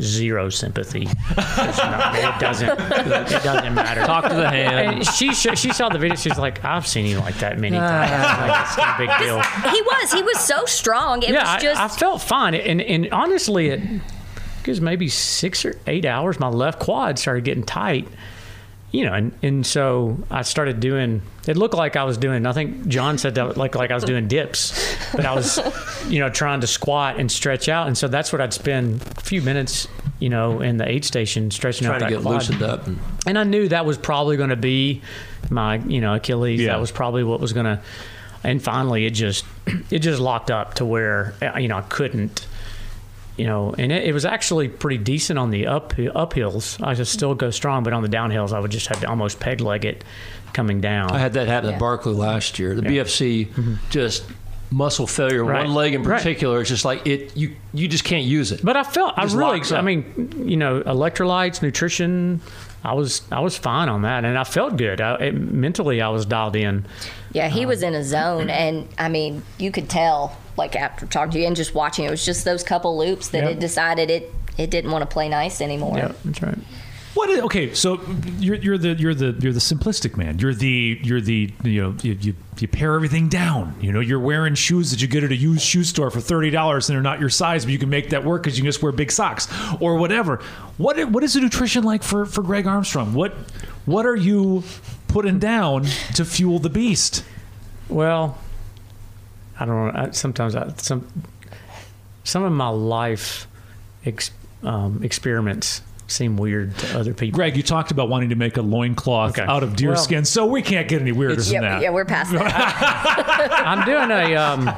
zero sympathy. Not- it doesn't. It doesn't matter. Talk to the hand. And she sh- she saw the video. She's like, I've seen you like that many times. Ah. Like, it's no big deal. he was he was so strong it yeah, was just I, I felt fine, and and honestly, it because maybe six or eight hours, my left quad started getting tight. You know, and, and so I started doing. It looked like I was doing. I think John said that like like I was doing dips, but I was, you know, trying to squat and stretch out, and so that's what I'd spend a few minutes, you know, in the aid station stretching Trying out to that get quad. loosened up. And, And I knew that was probably going to be my, you know, Achilles. Yeah. That was probably what was going to. And finally, it just it just locked up to where uh, you know I couldn't, you know, and it, it was actually pretty decent on the up uphills. I just still go strong, but on the downhills, I would just have to almost peg leg it coming down. I had that happen Yeah. at Barkley last year. The BFC just muscle failure. Mm-hmm. Right. One leg in Right. particular. It's just like it. You you just can't use it. But I felt I Just really locks I mean you know electrolytes nutrition I was I was fine on that and I felt good I, it, mentally I was dialed in Yeah, he Um, was in a zone, and I mean, you could tell, like after talking to you and just watching, it was just those couple loops that Yep. it decided it it didn't want to play nice anymore. yeah that's right What? Is, okay, so you're, you're the you're the you're the simplistic man. You're the you're the you know you, you you pare everything down. You know you're wearing shoes that you get at a used shoe store for thirty dollars and they're not your size, but you can make that work because you can just wear big socks or whatever. What what is the nutrition like for for Greg Armstrong? What what are you putting down to fuel the beast? Well, I don't know. I, sometimes I, some some of my life ex, um, experiments seem weird to other people. Greg, you talked about wanting to make a loincloth Okay. out of deer Well- skin, so we can't get any weirder than Yeah, that. yeah, we're past that. I'm doing a um,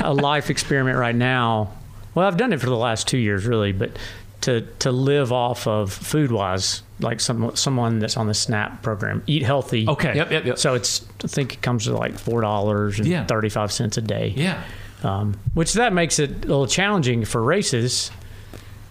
a life experiment right now. Well, I've done it for the last two years, really, but to to live off of food wise, like some someone that's on the SNAP program, eat healthy. Okay. Yep, yep, yep. So it's I think it comes to like four dollars and Yeah. thirty five cents a day. Yeah. um, which that makes it a little challenging for races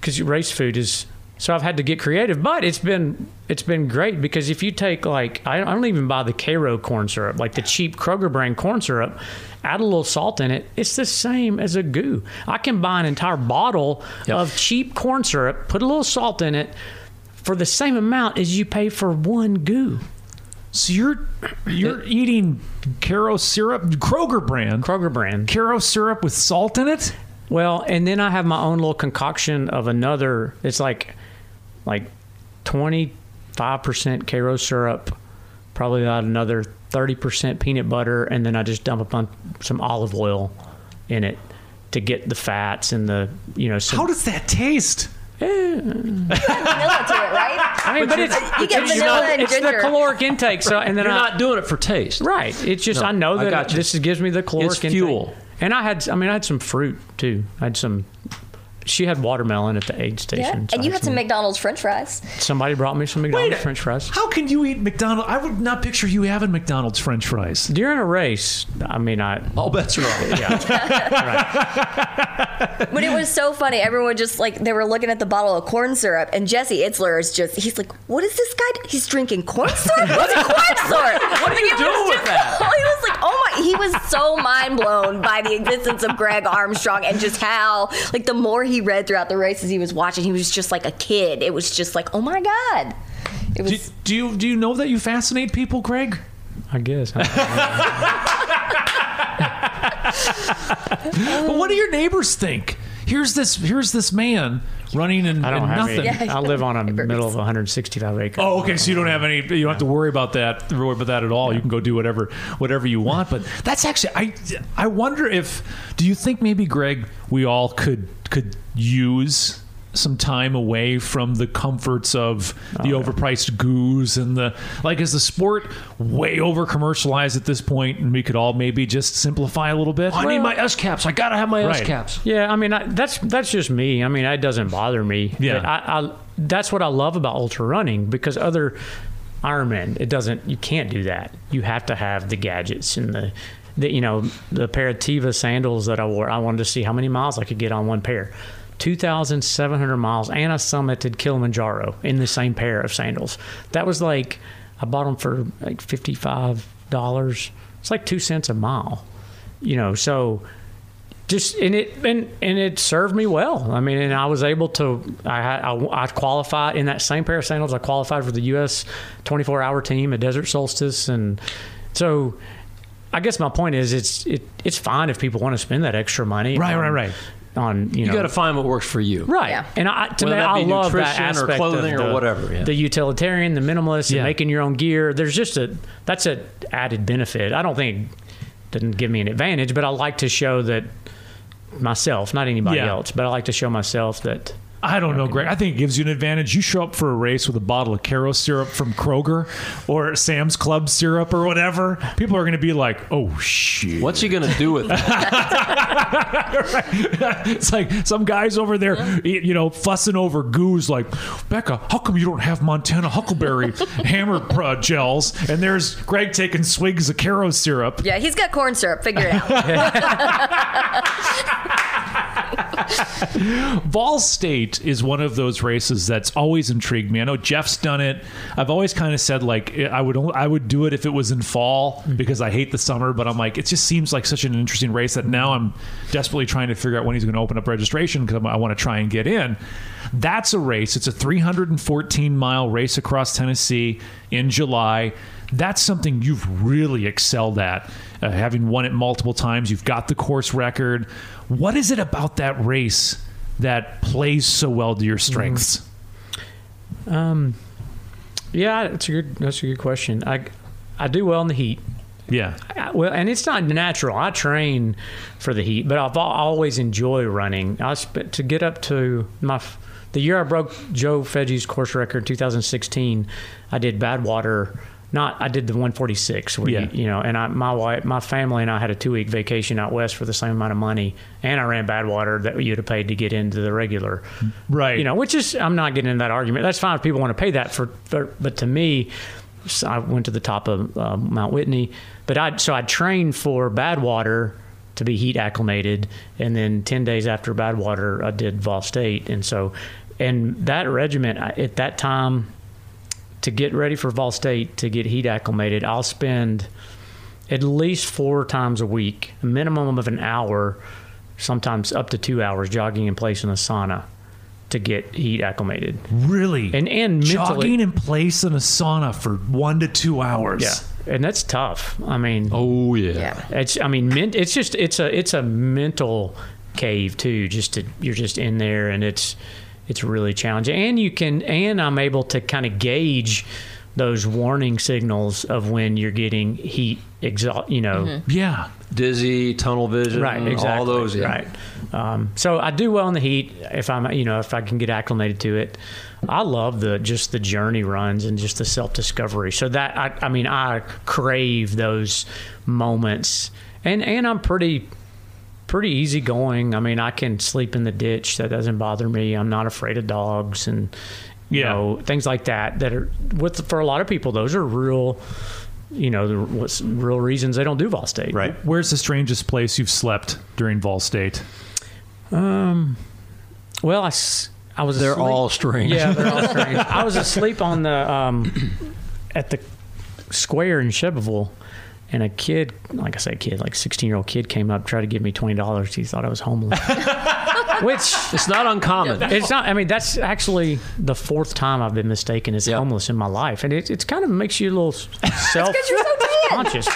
because race food is so I've had to get creative, but it's been it's been great because if you take like I, I don't even buy the Karo corn syrup, like the cheap Kroger brand corn syrup, add a little salt in it, it's the same as a goo. I can buy an entire bottle Yep. of cheap corn syrup, put a little salt in it for the same amount as you pay for one goo. So you're you're eating Karo syrup, Kroger brand, Kroger brand. Karo syrup with salt in it? Well, and then I have my own little concoction of another. It's like, like, twenty five percent Karo syrup, probably about another thirty percent peanut butter, and then I just dump a bunch some olive oil in it to get the fats and the you know. Some, How does that taste? Vanilla to it, right? I mean, but, it's You get it's, vanilla and it's the caloric intake. So and then You're I, not doing it for taste. Right. It's just No, I know I that got you. this gives me the caloric It's intake. fuel. And I had I mean I had some fruit too. I had some. She had watermelon at the aid Yeah. station. so And you had some McDonald's French fries. Somebody brought me some McDonald's French fries. How can you eat McDonald's? I would not picture you having McDonald's French fries. During a race, I mean, I All bets are off. yeah, But it was so funny. Everyone just like they were looking at the bottle of corn syrup, and Jesse Itzler is just he's like, "What is this guy? He's drinking corn syrup. What's corn syrup? What are you doing with that? He was like, "Oh my!" He was so mind blown by the existence of Greg Armstrong and just how like the more he read throughout the races he was watching, he was just like a kid. It was just like, "Oh my god!" It Do, was. do you do you know that you fascinate people, Greg? I guess. But what do your neighbors think? Here's this here's this man running and, I don't and have nothing. any. Yeah, I live on a neighbors. middle of 165 acres. Oh, okay. So you don't have any. You don't have to worry about that. Worry about that at all. You can go do whatever, whatever you want. But that's actually. I. I wonder if. Do you think maybe Greg, we all could could use some time away from the comforts of the oh, overpriced goos and the like is the sport way over commercialized at this point and we could all maybe just simplify a little bit I need my S caps. I gotta have my Right. S caps. Yeah, I mean I, that's that's just me. I mean, it doesn't bother me. Yeah. I, I that's what I love about ultra running because other Ironman, it doesn't. You can't do that. You have to have the gadgets and the, the you know the pair of Teva sandals that I wore. I wanted to see how many miles I could get on one pair. 2,700 miles, and I summited Kilimanjaro in the same pair of sandals. That was like, I bought them for like $55. It's like two cents a mile, you know, so just and it and and it served me well. I mean, and I was able to. I I, I qualified in that same pair of sandals. I qualified for the U.S. 24 hour team at Desert Solstice, and so I guess my point is it's it it's fine if people want to spend that extra money. Right, on, right, right. On you, You know, got to find what works for you. Right. Yeah. And I, to Whether me, that I be love that nutrition or aspect clothing of or the, whatever, yeah. the utilitarian, the minimalist, Yeah. and making your own gear. There's just a that's an added benefit. I don't think it doesn't give me an advantage, but I like to show that myself, not anybody Yeah. else, but I like to show myself that I don't know, Greg. I think it gives you an advantage. You show up for a race with a bottle of Karo syrup from Kroger or Sam's Club syrup or whatever. People are going to be like, "Oh shit!" What's he gonna do with it? it's like some guys over there, you know, fussing over goose. Like, Becca, how come you don't have Montana Huckleberry hammer uh, gels? And there's Greg taking swigs of Karo syrup. Yeah, he's got corn syrup. Figure it out. Vol State is one of those races that's always intrigued me. I know Jeff's done it. I've always kind of said like eh, I would I would do it if it was in fall mm-hmm. because I hate the summer. But I'm like it just seems like such an interesting race that now I'm desperately trying to figure out when he's going to open up registration because I want to try and get in. That's a race. It's a 314 mile race across Tennessee in July. That's something you've really excelled at, uh, having won it multiple times. You've got the course record. What is it about that race that plays so well to your strengths? Um, yeah, that's a good. That's a good question. I I do well in the heat. Yeah. I- well, and it's not natural. I train for the heat, but I've al- always enjoy running. I to get up to my the year I broke Joe Fejes's course record, in 2016. I did Badwater. Not I did the 146. Where Yeah. you, you know, and I my wife, my family, and I had a two week vacation out west for the same amount of money, and I ran Badwater that you'd have paid to get into the regular Right. you know, which is I'm not getting into that argument. That's fine if people want to pay that for, for but to me, so I went to the top of uh, Mount Whitney, but I so I trained for Badwater to be heat acclimated, and then ten days after Badwater, I did Vol State, and so and that regiment I, at that time to get ready for Vol State to get heat acclimated, I'll spend at least four times a week, a minimum of an hour, sometimes up to two hours, jogging in place in a sauna to get heat acclimated. Really? And and mentally, jogging in place in a sauna for one to two hours. yeah, and that's tough. I mean, Oh yeah. Yeah. it's I mean, men, it's just it's a it's a mental cave too. Just to you're just in there, and it's it's really challenging. And you can and I'm able to kind of gauge those warning signals of when you're getting heat exhaust. You know, Yeah. Dizzy, tunnel vision, right? Exactly. all those. Yeah. Right. Um, so I do well in the heat if I'm you know if I can get acclimated to it. I love the just the journey runs and just the self discovery. So that I, I mean I crave those moments, and and I'm pretty pretty easygoing. I mean I can sleep in the ditch that doesn't bother me. I'm not afraid of dogs and you Yeah. know things like that that are with for a lot of people those are real. You know, the what's real reasons they don't do Vol State. Right. Where's the strangest place you've slept during Vol State? Um. Well, I. I was. They're asleep. all strange. Yeah, they're all strange. I was asleep on the um, at the square in Shelbyville, and a kid, like I said, kid, like sixteen year old kid, came up tried to give me twenty dollars. He thought I was homeless, which It's not uncommon. it's not. I mean, that's actually the fourth time I've been mistaken as Yeah. homeless in my life, and it, it's kind of makes you a little self you're so tan. conscious.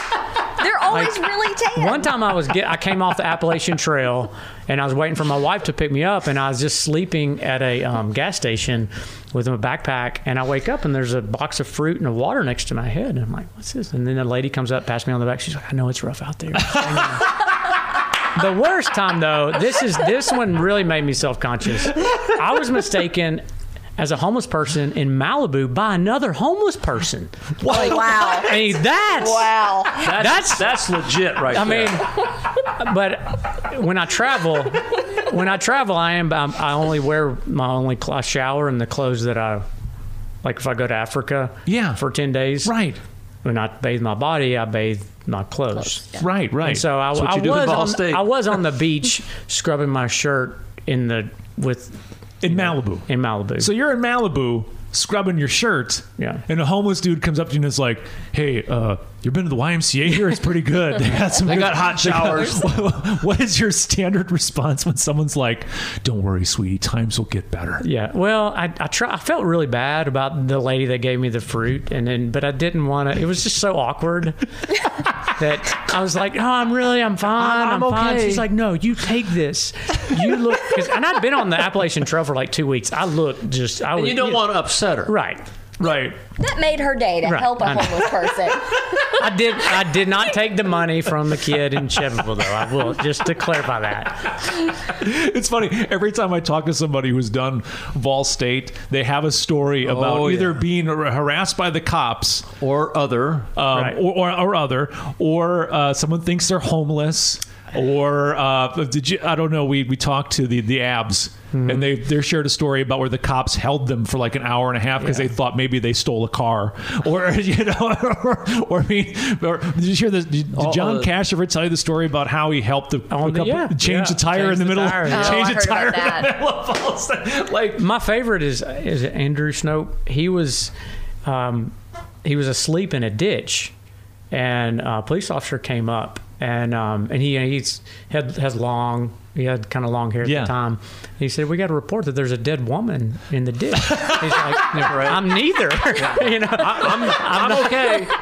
They're always Like, really tan. One time I was get, I came off the Appalachian Trail and I was waiting for my wife to pick me up and I was just sleeping at a um, gas station with a backpack and I wake up and there's a box of fruit and a water next to my head and I'm like, what's this? And then a lady comes up, past me on the back. She's like, I know it's rough out there. the worst time though, this is this one really made me self conscious. I was mistaken as a homeless person in Malibu by another homeless person. Oh, wow. I mean, that's Wow. that's That's legit, right I there. mean, but when I travel, when I travel, I am I'm, I only wear my only cl- I shower in the clothes that I like. If I go to Africa, Yeah. for ten days, Right. When I bathe my body, I bathe my clothes. Right, right. And so I, I you do in was on, State. I was on the beach scrubbing my shirt in the with in Malibu. in Malibu. So you're in Malibu scrubbing your shirt. Yeah. And a homeless dude comes up to you and is like, "Hey, uh, you've been to the YMCA here? It's pretty good. They got some. They good- got hot they got- showers." what is your standard response when someone's like, "Don't worry, sweetie, times will get better." Yeah, well, I I, try, I felt really bad about the lady that gave me the fruit, and then but I didn't want to. It was just so awkward that I was like, "No, I'm really, I'm fine, I'm, I'm fine." okay. She's like, "No, you take this. You look," cause, and I'd been on the Appalachian Trail for like two weeks. I look just, I and you don't want to upset her. right. Right. That made her day to Right, help a homeless person. I did, I did not take the money from the kid in Chevrolet, though. I will just to clarify that. It's funny. Every time I talk to somebody who's done Vol State, they have a story about Oh, yeah. either being harassed by the cops Or other. um, Right. or, or, or other, or uh, someone thinks they're homeless, or uh, did you? I don't know. We we talked to the the abs. Mm-hmm. And they they shared a story about where the cops held them for like an hour and a half because Yeah. they thought maybe they stole a car, or you know, or, or I mean, or, did you hear this? Did, did Oh, John uh, Cash ever tell you the story about how he helped the, Oh, a the- couple- yeah, change yeah. the tire in the, the middle, tire, yeah. change Oh, the I tire heard in the that. middle of Vol Like My favorite is is Andrew Snope. He was um, he was asleep in a ditch, and a police officer came up, and um, and he he's had has long he had kind of long hair at Yeah. the time. He said, "We got a report that there's a dead woman in the ditch." He's like, "I'm neither." you know, I'm, I'm okay.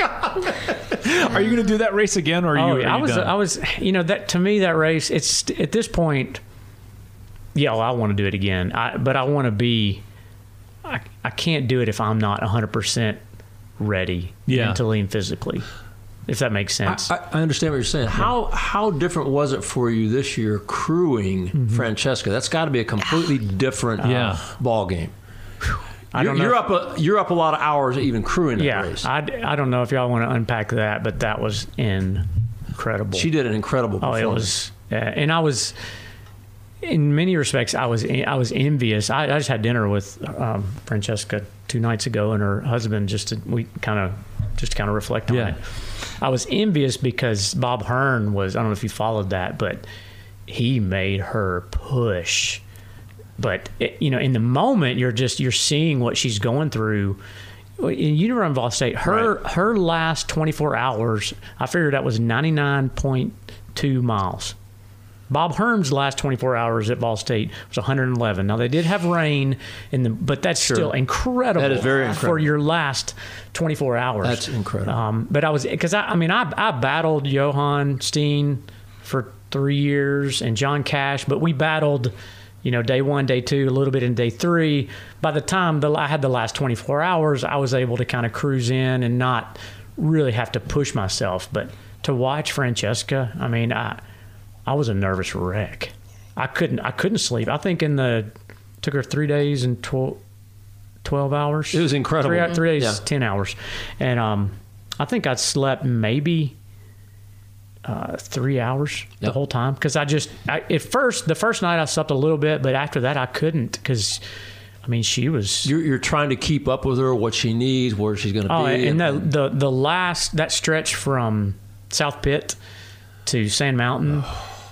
Are you going to do that race again, or are Oh, you? yeah, I was, done? I was, you know, that to me that race, it's at this point. Yeah, well, I want to do it again, I, but I want to be. I, I can't do it if I'm not 100 percent ready Yeah. mentally and physically. If that makes sense. I, I understand what you're saying. How how different was it for you this year crewing Mm-hmm. Francesca? That's got to be a completely different Yeah. ball game. I You're, don't know. you're up a you're up a lot of hours even crewing that yeah, race. I, I don't know if y'all want to unpack that, but that was incredible. she did an incredible. Oh, it was, uh, and I was, in many respects, I was I was envious. I, I just had dinner with um, Francesca two nights ago and her husband just to we kind of just kind of reflect on Yeah. it. I was envious because Bob Hearn was I don't know if you followed that, but he made her push. But it, you know, in the moment, you're just you're seeing what she's going through. In Union Vol State, her her last 24 hours, I figured that was 99.2 miles. Bob Hearn's last 24 hours at Vol State was 111. Now they did have rain in the, but that's still incredible. That is very incredible for your last 24 hours. That's incredible. Um, but I was because I, I mean I I battled Johan Steene for three years and John Cash, but we battled, you know, day one, day two, a little bit in day three. By the time the, I had the last 24 hours, I was able to kind of cruise in and not really have to push myself. But to watch Francesca, I mean, I I was a nervous wreck. I couldn't I couldn't sleep. I think in the took her three days and 12, 12 hours. It was incredible. Three, three days, Yeah. ten hours, and um, I think I slept maybe uh, three hours the whole time because I just I, at first the first night I slept a little bit, but after that I couldn't because I mean she was You're, you're trying to keep up with her, what she needs, where she's going to oh be. and the the the last that stretch from South Pitt to Sand Mountain,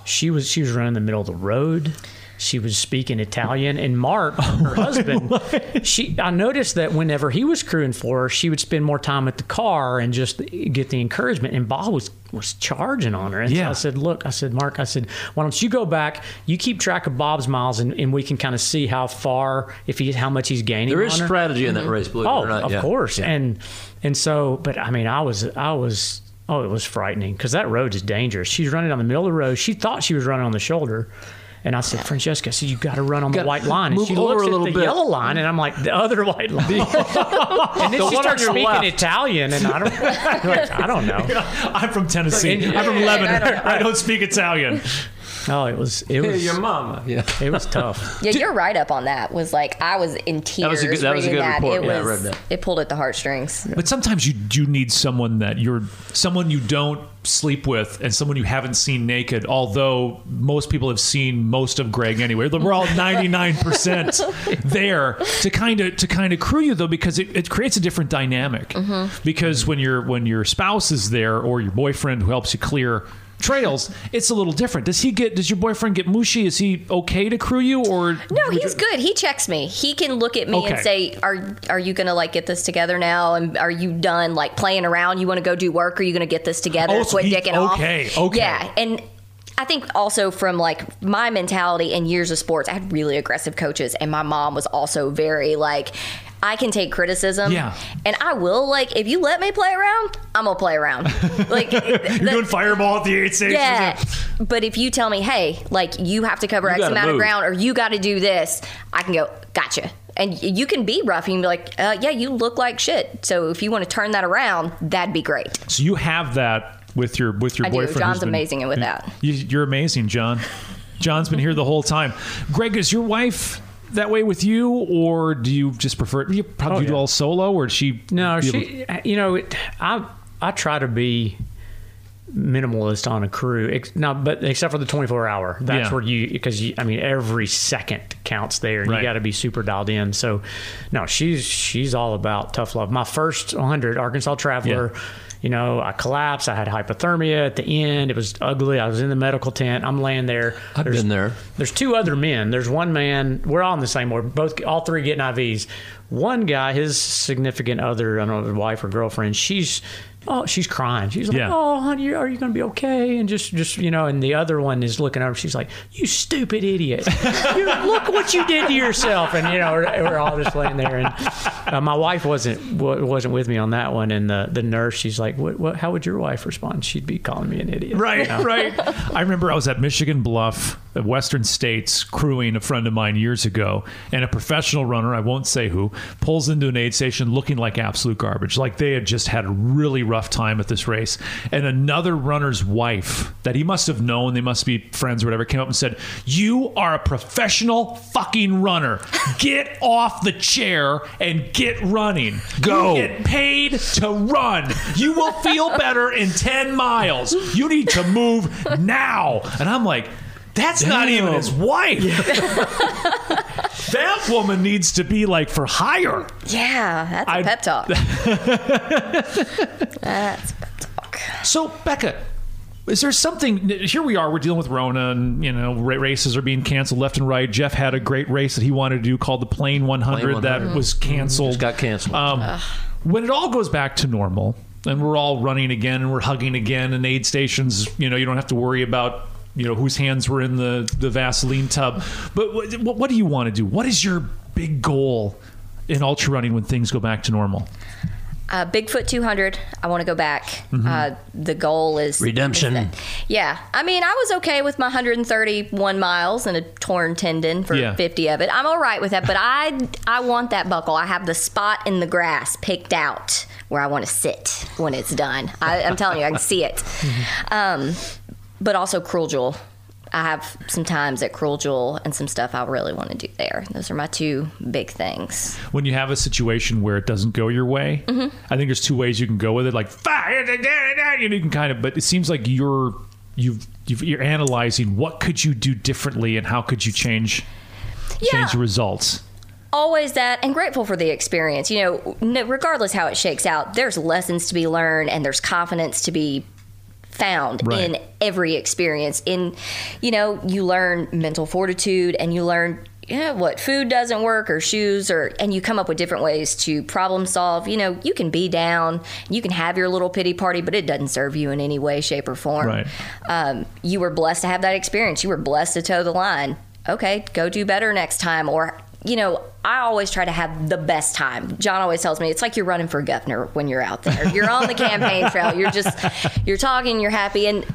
she was she was running the middle of the road. She was speaking Italian, and Mark, oh, her husband, she. I noticed that whenever he was crewing for her, she would spend more time at the car and just get the encouragement. And Bob was was charging on her. And so Yeah. I said, "Look, I said, Mark, I said, why don't you go back? You keep track of Bob's miles, and, and we can kind of see how far, if he, how much he's gaining. there is on her. strategy in that mm-hmm. race, believe Oh, it or oh, not. Oh, of yeah. course. Yeah. And and so, but I mean, I was I was oh, it was frightening because that road is dangerous. She's running down the middle of the road. She thought she was running on the shoulder. And I said, Francesca, I said, you've got to run on the white line. And move she over looks a at little the bit. yellow line, and I'm like, the other white line. and then The she one on starts your speaking left. Italian, and I don't, I don't know. I'm from Tennessee. I'm from Lebanon. I don't- I don't speak Italian. Oh, it was, it Hey, was, your mama. Yeah. it was tough. Yeah, your write up on that was like I was in tears was a good- that was a reading good that. report. It Yeah, I was read that. it pulled at the heartstrings. But sometimes you do need someone that you're someone you don't sleep with and someone you haven't seen naked. Although most people have seen most of Greg anyway. We're all 99% there to kind of to kind of crew you though because it, it creates a different dynamic. Mm-hmm. Because when your when your spouse is there or your boyfriend who helps you clear trails, it's a little different. Does he get does your boyfriend get mushy? Is he okay to crew you or No, he's good. He checks me. He can look at me Okay. and say, "Are are you gonna like get this together now? And are you done like playing around? You want to go do work? Are you gonna get this together? Oh, so Quit he- dicking off." okay, okay. Yeah, and I think also from like my mentality and years of sports, I had really aggressive coaches, and my mom was also very like. I can take criticism, Yeah. and I will like if you let me play around, I'm gonna play around. Like you're doing fireball at the eight station? yeah. But if you tell me, hey, like you have to cover You X amount move. of ground or you got to do this, I can go, gotcha. And you can be rough. You can be like, uh, yeah, you look like shit. So if you want to turn that around, that'd be great. So you have that with your with your I boyfriend. John's who's been- amazing with that. You're amazing, John. John's been here the whole time. Greg, is your wife that way with you, or do you just prefer? it? You probably Oh, do yeah. all solo, or does she? No, she. You know, it, I I try to be minimalist on a crew. Ex, now, but except for the twenty four hour, that's Yeah. where you because you, I mean every second counts there, and Right. you got to be super dialed in. So, no, she's she's all about tough love. My first hundred Arkansas Traveler. Yeah. You know, I collapsed. I had hypothermia at the end. It was ugly. I was in the medical tent. I'm laying there. I've There's- been there. there's two other men. There's one man. We're all in the same ward. Both, all three getting IVs. One guy, his significant other, I don't know, his wife or girlfriend. She's, oh, she's crying. She's like, Yeah. oh, honey, are you going to be okay? And just, just you know. And the other one is looking over. She's like, you stupid idiot! you, look what you did to yourself. And you know, we're, we're all just laying there. And uh, my wife wasn't wa- wasn't with me on that one. And the the nurse, she's like, what, what? How would your wife respond? She'd be calling me an idiot. Right, right. I remember I was at Michigan Bluff Western states crewing a friend of mine years ago, and a professional runner, I won't say who, pulls into an aid station looking like absolute garbage. Like they had just had a really rough time at this race. And another runner's wife that he must have known, they must be friends or whatever, came up and said, You are a professional fucking runner. Get off the chair and get running. Go. You get paid to run. You will feel better in 10 miles. You need to move now. And I'm like, that's not even his wife. that woman needs to be like for hire. Yeah, that's a I- pep talk. that's a pep talk. So, Becca, is there something? Here we are. We're dealing with Rona, and you know, races are being canceled left and right. Jeff had a great race that he wanted to do called the Plain 100, Plain 100. that was canceled. Just got canceled. Um, when it all goes back to normal, and we're all running again, and we're hugging again, and aid stations, you know, you don't have to worry about. You know whose hands were in the, the Vaseline tub, but what, what, what do you want to do? What is your big goal in ultra running when things go back to normal? Uh, Bigfoot 200. I want to go back. Mm-hmm. Uh, the goal is Redemption. is yeah, I mean, I was okay with my 131 miles and a torn tendon for Yeah. 50 of it. I'm all right with that, but I I want that buckle. I have the spot in the grass picked out where I want to sit when it's done. I, I'm telling you, I can see it. Um, but also Cruel Jewel. I have some times at Cruel Jewel and some stuff I really want to do there. Those are my two big things. when you have a situation where it doesn't go your way, Mm-hmm. I think there's two ways you can go with it. Like fire, you can kind of, but it seems like you're you've, you've you're analyzing what could you do differently and how could you change Yeah. change the results. always that and grateful for the experience you know regardless how it shakes out there's lessons to be learned and there's confidence to be found Right. in every experience in you know you learn mental fortitude and you learn yeah, what food doesn't work or shoes or and you come up with different ways to problem solve you know you can be down you can have your little pity party but it doesn't serve you in any way shape or form Right. um, you were blessed to have that experience. You were blessed to toe the line. Okay, go do better next time. Or, you know, I always try to have the best time. John always tells me it's like you're running for governor when you're out there. You're on the campaign trail. You're just, you're talking, you're happy. And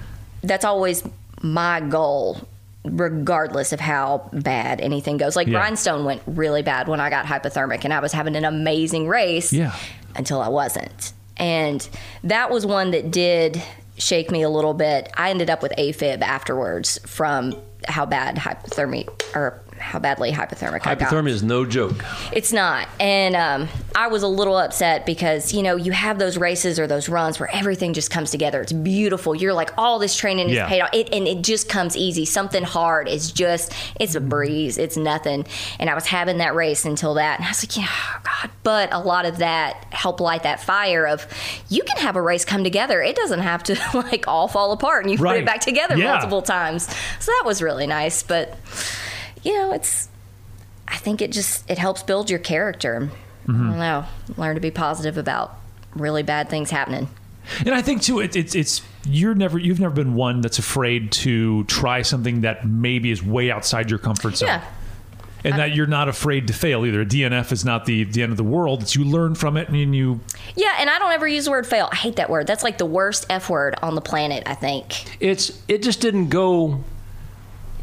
that's always my goal, regardless of how bad anything goes. Like Yeah. Grindstone went really bad when I got hypothermic and I was having an amazing race Yeah. until I wasn't. And that was one that did shake me a little bit. I ended up with AFib afterwards from how bad hypothermia or how badly hypothermic I got. Hypothermia is no joke. It's not. And um, I was a little upset because, you know, you have those races or those runs where everything just comes together. It's beautiful. You're like, all this training is Yeah. paid off. It, and it just comes easy. Something hard is just, it's a breeze. It's nothing. And I was having that race until that. And I was like, yeah, God. But a lot of that helped light that fire of you can have a race come together. It doesn't have to like all fall apart and you put it back together Yeah. multiple times. So that was really nice. But, you know, it's, I think it just it helps build your character. I mm-hmm. don't know. Learn to be positive about really bad things happening. And I think too, it, it's it's you're never you've never been one that's afraid to try something that maybe is way outside your comfort zone. Yeah. And that you're not afraid to fail either. DNF is not the the end of the world. It's you learn from it and you Yeah, and I don't ever use the word fail. I hate that word. That's like the worst F word on the planet, I think. It's it just didn't go.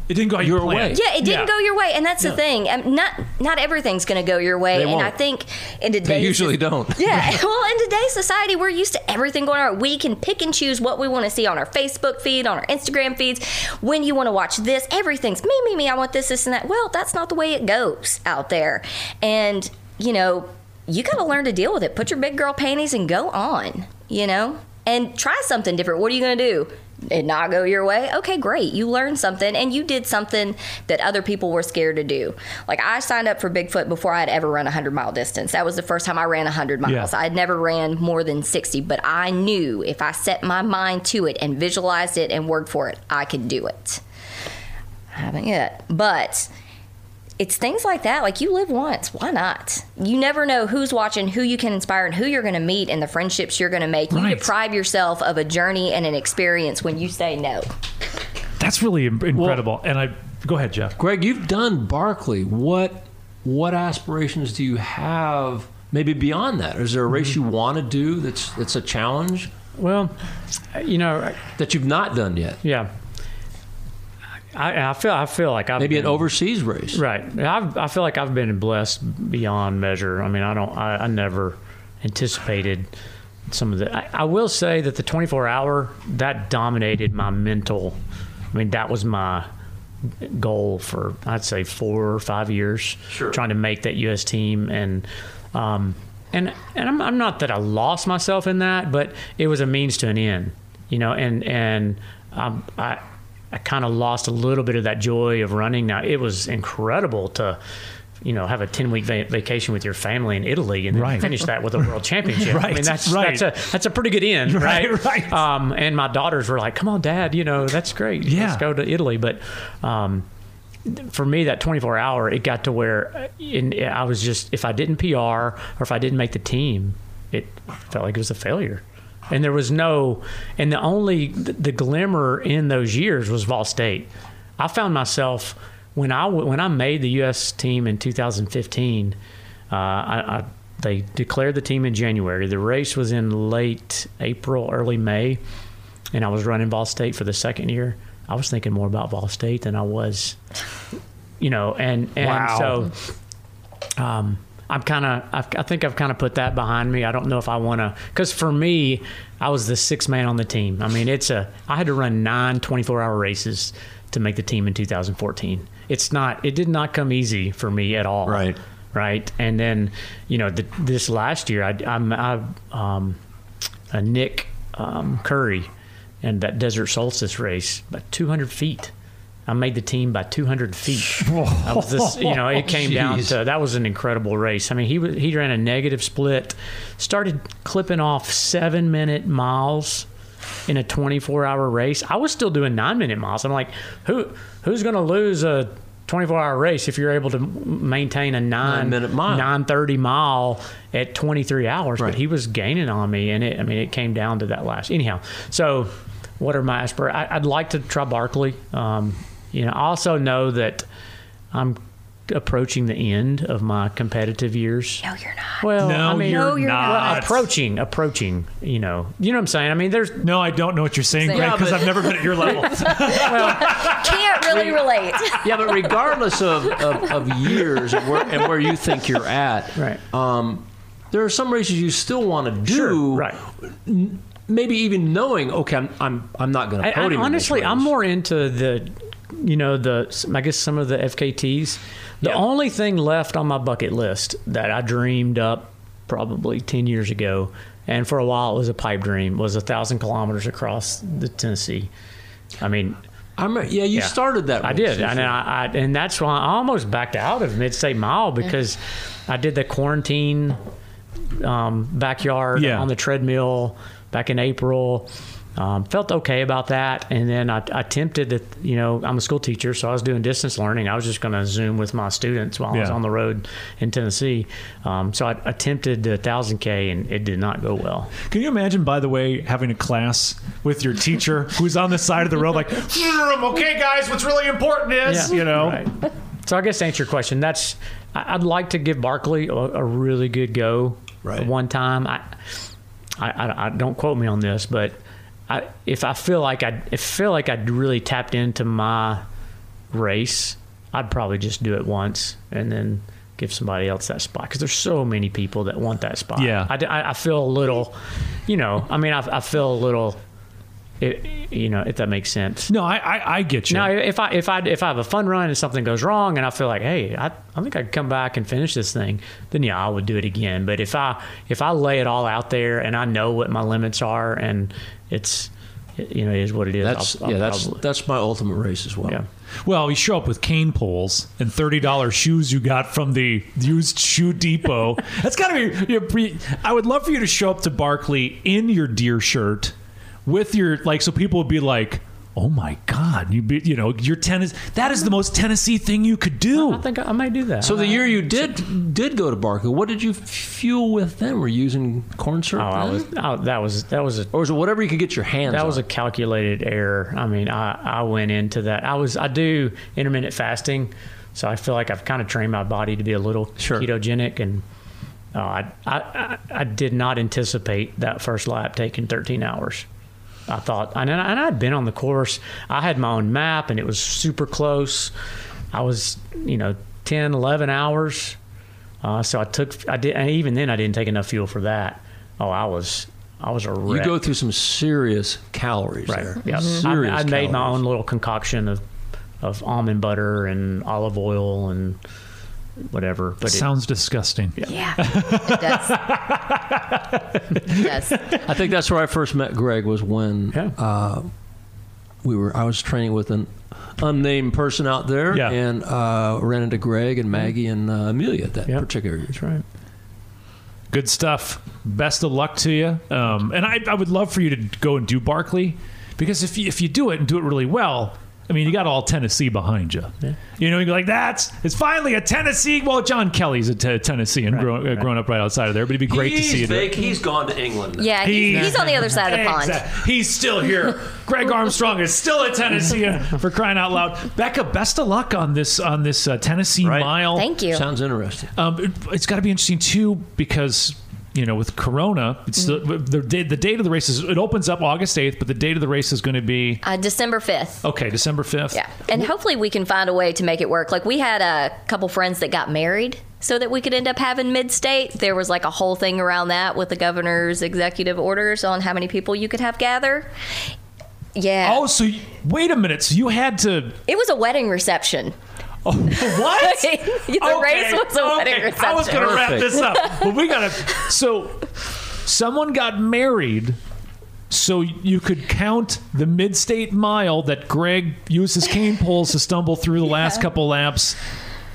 It didn't go Your planned. way. Yeah, it didn't go your way, and that's the thing. Um, not not everything's going to go your way, They and I won't. think in They today's usually don't. Yeah, well, in today's society, we're used to everything going on. We can pick and choose what we want to see on our Facebook feed, on our Instagram feeds. When you want to watch this, everything's me, me, me. I want this, this, and that. Well, that's not the way it goes out there. And, you know, you got to learn to deal with it. Put your big girl panties and go on, you know? And try something different. What are you going to do? It not go your way? Okay, great. You learned something and you did something that other people were scared to do. Like I signed up for Bigfoot before I had ever run a 100 mile distance. That was the first time I ran 100 miles. Yeah. I had never ran more than 60, but I knew if I set my mind to it and visualized it and worked for it, I could do it. I haven't yet. But it's things like that. Like you live once. Why not? You never know who's watching, who you can inspire, and who you're going to meet, and the friendships you're going to make. You deprive yourself of a journey and an experience when you say no. That's really im- incredible. and I go ahead, Jeff. Greg, you've done Barkley. What what aspirations do you have? Maybe beyond that, is there a race mm-hmm. you want to do that's that's a challenge Well, you know, that you've not done yet? yeah. I, I feel I feel like I've Maybe been, an overseas race. Right. I've, I feel like I've been blessed beyond measure. I mean, I don't. I, I never anticipated some of the. I, I will say that the 24 hour that dominated my mental. I mean, that was my goal for I'd say four or five years. Sure. Trying to make that U.S. team and. Um, and and I'm, I'm not that I lost myself in that, but it was a means to an end, you know. And and um, I I kind of lost a little bit of that joy of running. Now it was incredible to, you know, have a ten week va- vacation with your family in Italy and then Right. finish that with a world championship. I mean, that's right. that's a that's a pretty good end, right? Right, right. Um, and my daughters were like, "Come on, Dad, you know that's great. Yeah. Let's go to Italy." But um, for me, that 24 hour, it got to where uh, in, I was just, if I didn't PR or if I didn't make the team, it felt like it was a failure. And there was no, and the only, the, the glimmer in those years was Vol State. I found myself, when I when I made the U.S. team in 2015, uh, I, I, they declared the team in January. The race was in late April, early May, and I was running Vol State for the second year. I was thinking more about Vol State than I was, you know, and and Wow. so um, I'm kind of I think I've kind of put that behind me. I don't know if I want to because for me, I was the sixth man on the team. I mean, it's a I had to run nine 24 hour races to make the team in 2014. It's not it did not come easy for me at all. Right. Right. And then you know the, this last year I I'm I um, uh, Nick um, Coury and that Desert Solstice race about 200 feet. I made the team by 200 feet. I was this, you know, it came down to that was an incredible race. I mean, he he ran a negative split, started clipping off seven minute miles in a 24 hour race. I was still doing nine minute miles. I'm like, who who's going to lose a 24 hour race if you're able to maintain a nine, Nine-minute mile. 930 mile at 23 hours? Right. But he was gaining on me, and it, I mean, it came down to that last. Anyhow, so what are my aspirations? I'd like to try Barkley. Um, you know, I also know that I'm approaching the end of my competitive years. No, you're not. Well, No, I mean, you're No, you're not. well, approaching, approaching. You know, you know what I'm saying. I mean, there's No, I don't know what you're saying, Greg, because but- I've never been at your level. Can't really relate. Yeah, but regardless of, of, of years and where, and where you think you're at, Right. um, there are some races you still want to do. Sure, right. Maybe even knowing, okay, I'm, I'm, I'm not going to I, I, podium. in honestly, I'm more into the, you know, the I guess some of the FKTs. The Yeah. only thing left on my bucket list that I dreamed up probably ten years ago, and for a while it was a pipe dream, was a thousand kilometers across the Tennessee. I mean, I remember, yeah, you Yeah. started that. I did, didn't and? I, I and that's why I almost backed out of Mid State Mile because I did the quarantine um, backyard Yeah. on the treadmill back in April. Um, felt okay about that, and then I, I attempted to, you know, I'm a school teacher, so I was doing distance learning. I was just going to Zoom with my students while I was on the road in Tennessee. Um, so I attempted the 1000K, and it did not go well. Can you imagine, by the way, having a class with your teacher who's on the side of the road, like, "Mm, okay, guys, what's really important is, you know, Right. So I guess to answer your question, that's I- I'd like to give Barkley a, a really good go Right. one time. I, I, I, I don't quote me on this, but I, if I feel like I if feel like I'd really tapped into my race, I'd probably just do it once and then give somebody else that spot because there's so many people that want that spot. Yeah. I, I, I feel a little, you know, I mean, I, I feel a little, it, you know, if that makes sense. No, I, I, I get you. Now, if I if I if I have a fun run and something goes wrong and I feel like, hey, I, I think I could come back and finish this thing, then yeah, I would do it again. But if I if I lay it all out there and I know what my limits are and it's you know it is what it is. That's I'll- I'll yeah, that's probably- that's my ultimate race as well. yeah. Well, you show up with cane poles and thirty dollars shoes you got from the used shoe depot. That's got to be. you pre- I would love for you to show up to Barkley in your deer shirt with your like, so people would be like, "Oh my God, you be, you know your tennis. That is the most Tennessee thing you could do." I think I might do that. So the year you did did go to Barkley, what did you fuel with then? Were you using corn syrup? oh, I was oh, that was that was a or was it whatever you could get your hands That on? was a calculated error. I mean, I, I went into that. I was I do intermittent fasting, so I feel like I've kind of trained my body to be a little Sure. ketogenic, and uh, I, I I I did not anticipate that first lap taking 13 hours. I thought, and, I, and I'd been on the course. I had my own map, and it was super close. I was, you know, 10, 11 hours. Uh, so I took, I did, and even then, I didn't take enough fuel for that. Oh, I was, I was a You go through some serious calories right. there. Yeah, Serious I, I made my own little concoction of, of almond butter and olive oil and whatever. But it, Sounds disgusting. Yeah, it does. it does. I think that's where I first met Greg was when Yeah. uh, we were. I was training with an unnamed person out there, Yeah. and uh, ran into Greg and Maggie and uh, Amelia at that Yeah. particular year. that's right. Good stuff. Best of luck to you. Um, and I, I would love for you to go and do Barkley because if you, if you do it and do it really well, I mean, you got all Tennessee behind you. You know, you're like, that's, it's finally a Tennessee. Well, John Kelly's a t- Tennessee and Right, grown, uh, right. grown up right outside of there, but it'd be great to see you. it. He's gone to England. now. Yeah, he's, he's on the other side of the pond. Exactly. He's still here. Greg Armstrong is still a Tennessee for crying out loud. Becca, best of luck on this on this uh, Tennessee Right. mile. Thank you. Sounds interesting. Um, it, it's got to be interesting too because you know with Corona, it's the, the date the date of the race is it opens up August eighth, but the date of the race is going to be Uh, December 5th. okay December fifth. Yeah. And hopefully we can find a way to make it work. Like we had a couple friends that got married so that we could end up having mid state. There was like a whole thing around that with the governor's executive orders on how many people you could have gather. Yeah. Oh, so you, wait a minute. So you had to It was a wedding reception. what? the race was a wedding reception. I was going to wrap this up, but we got to. So, someone got married, so you could count the mid-state mile that Greg used his cane poles to stumble through the last couple laps,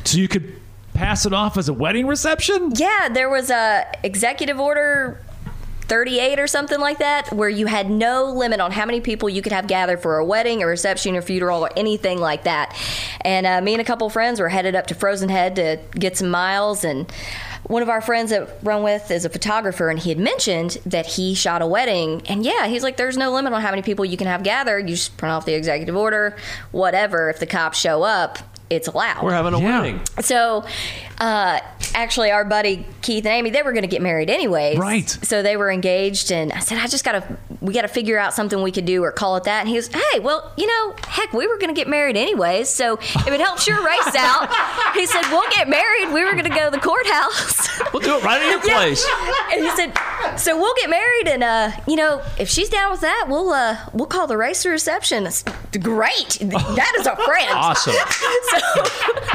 so you could pass it off as a wedding reception. Yeah, there was a executive order 38 or something like that where you had no limit on how many people you could have gathered for a wedding, a reception, or funeral, or anything like that. And uh, me and a couple friends were headed up to Frozen Head to get some miles and one of our friends that run with is a photographer and he had mentioned that he shot a wedding and yeah he's like there's no limit on how many people you can have gathered you just print off the executive order whatever if the cops show up it's allowed We're having a Yeah. wedding. so, uh, actually, our buddy Keith and Amy, they were going to get married anyways. Right. So they were engaged, and I said, I just got to, we got to figure out something we could do or call it that. And he was, hey, well, you know, heck, we were going to get married anyways. So if it helps your race out, he said, we'll get married. We were going to go to the courthouse. We'll do it right at your Yeah. place. And he said, "So we'll get married, and uh, you know, if she's down with that, we'll uh, we'll call the race a reception." It's great. That is a friend. Awesome.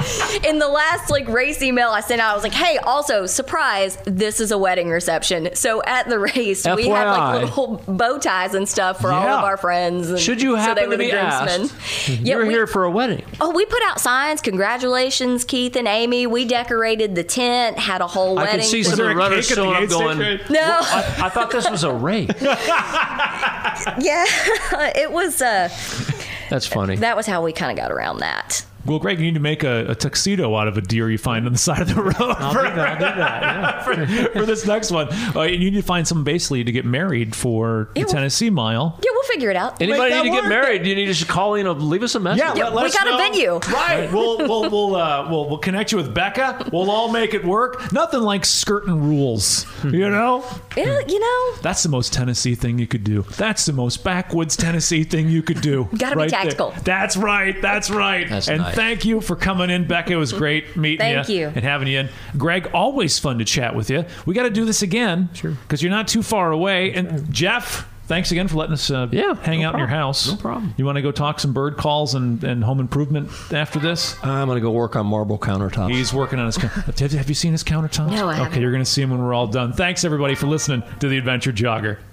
So, in the last like race email I sent out, I was like, "Hey, also surprise, this is a wedding reception." So at the race, we had like little bow ties and stuff for all of our friends. And Should you so happen they were to the be groomsmen. asked, Yeah, you're we- here for a wedding. Oh, we put out signs. Congratulations, Keith and Amy. We decorated the tent, had a whole I wedding. can see Was some of there the a runners cake at the showing up going. No. I, I thought this was a rape. Yeah, it was. Uh, That's funny. that was how we kind of got around that. Well, Greg, you need to make a, a tuxedo out of a deer you find on the side of the road I'll for, do that. I'll do that. Yeah. for, for this next one. Uh, you need to find someone basically to get married for the Yeah, well- Tennessee Mile. Yeah, we'll figure it out. Anybody need to get work. married? You need to just call in or leave us a message. Yeah, let- let we us got a venue. Right. We'll we'll we'll uh, we'll we'll connect you with Becca. We'll all make it work. Nothing like skirting rules. You know? Yeah, you know, That's the most Tennessee thing you could do. That's the most backwoods Tennessee thing you could do. Gotta be right there. tactical. That's right. That's right. That's and nice. Thank you for coming in, Becca. It was great meeting Thank you, you. and having you in. Greg, always fun to chat with you. We got to do this again. Sure. Because you're not too far away. And Jeff. Thanks again for letting us uh, Yeah, hang no out in your house. No problem. You want to go talk some bird calls and, and home improvement after this? I'm going to go work on marble countertops. He's working on his. coun- have, have you seen his countertops? No, I Okay, haven't. you're going to see him when we're all done. Thanks everybody for listening to the Adventure Jogger.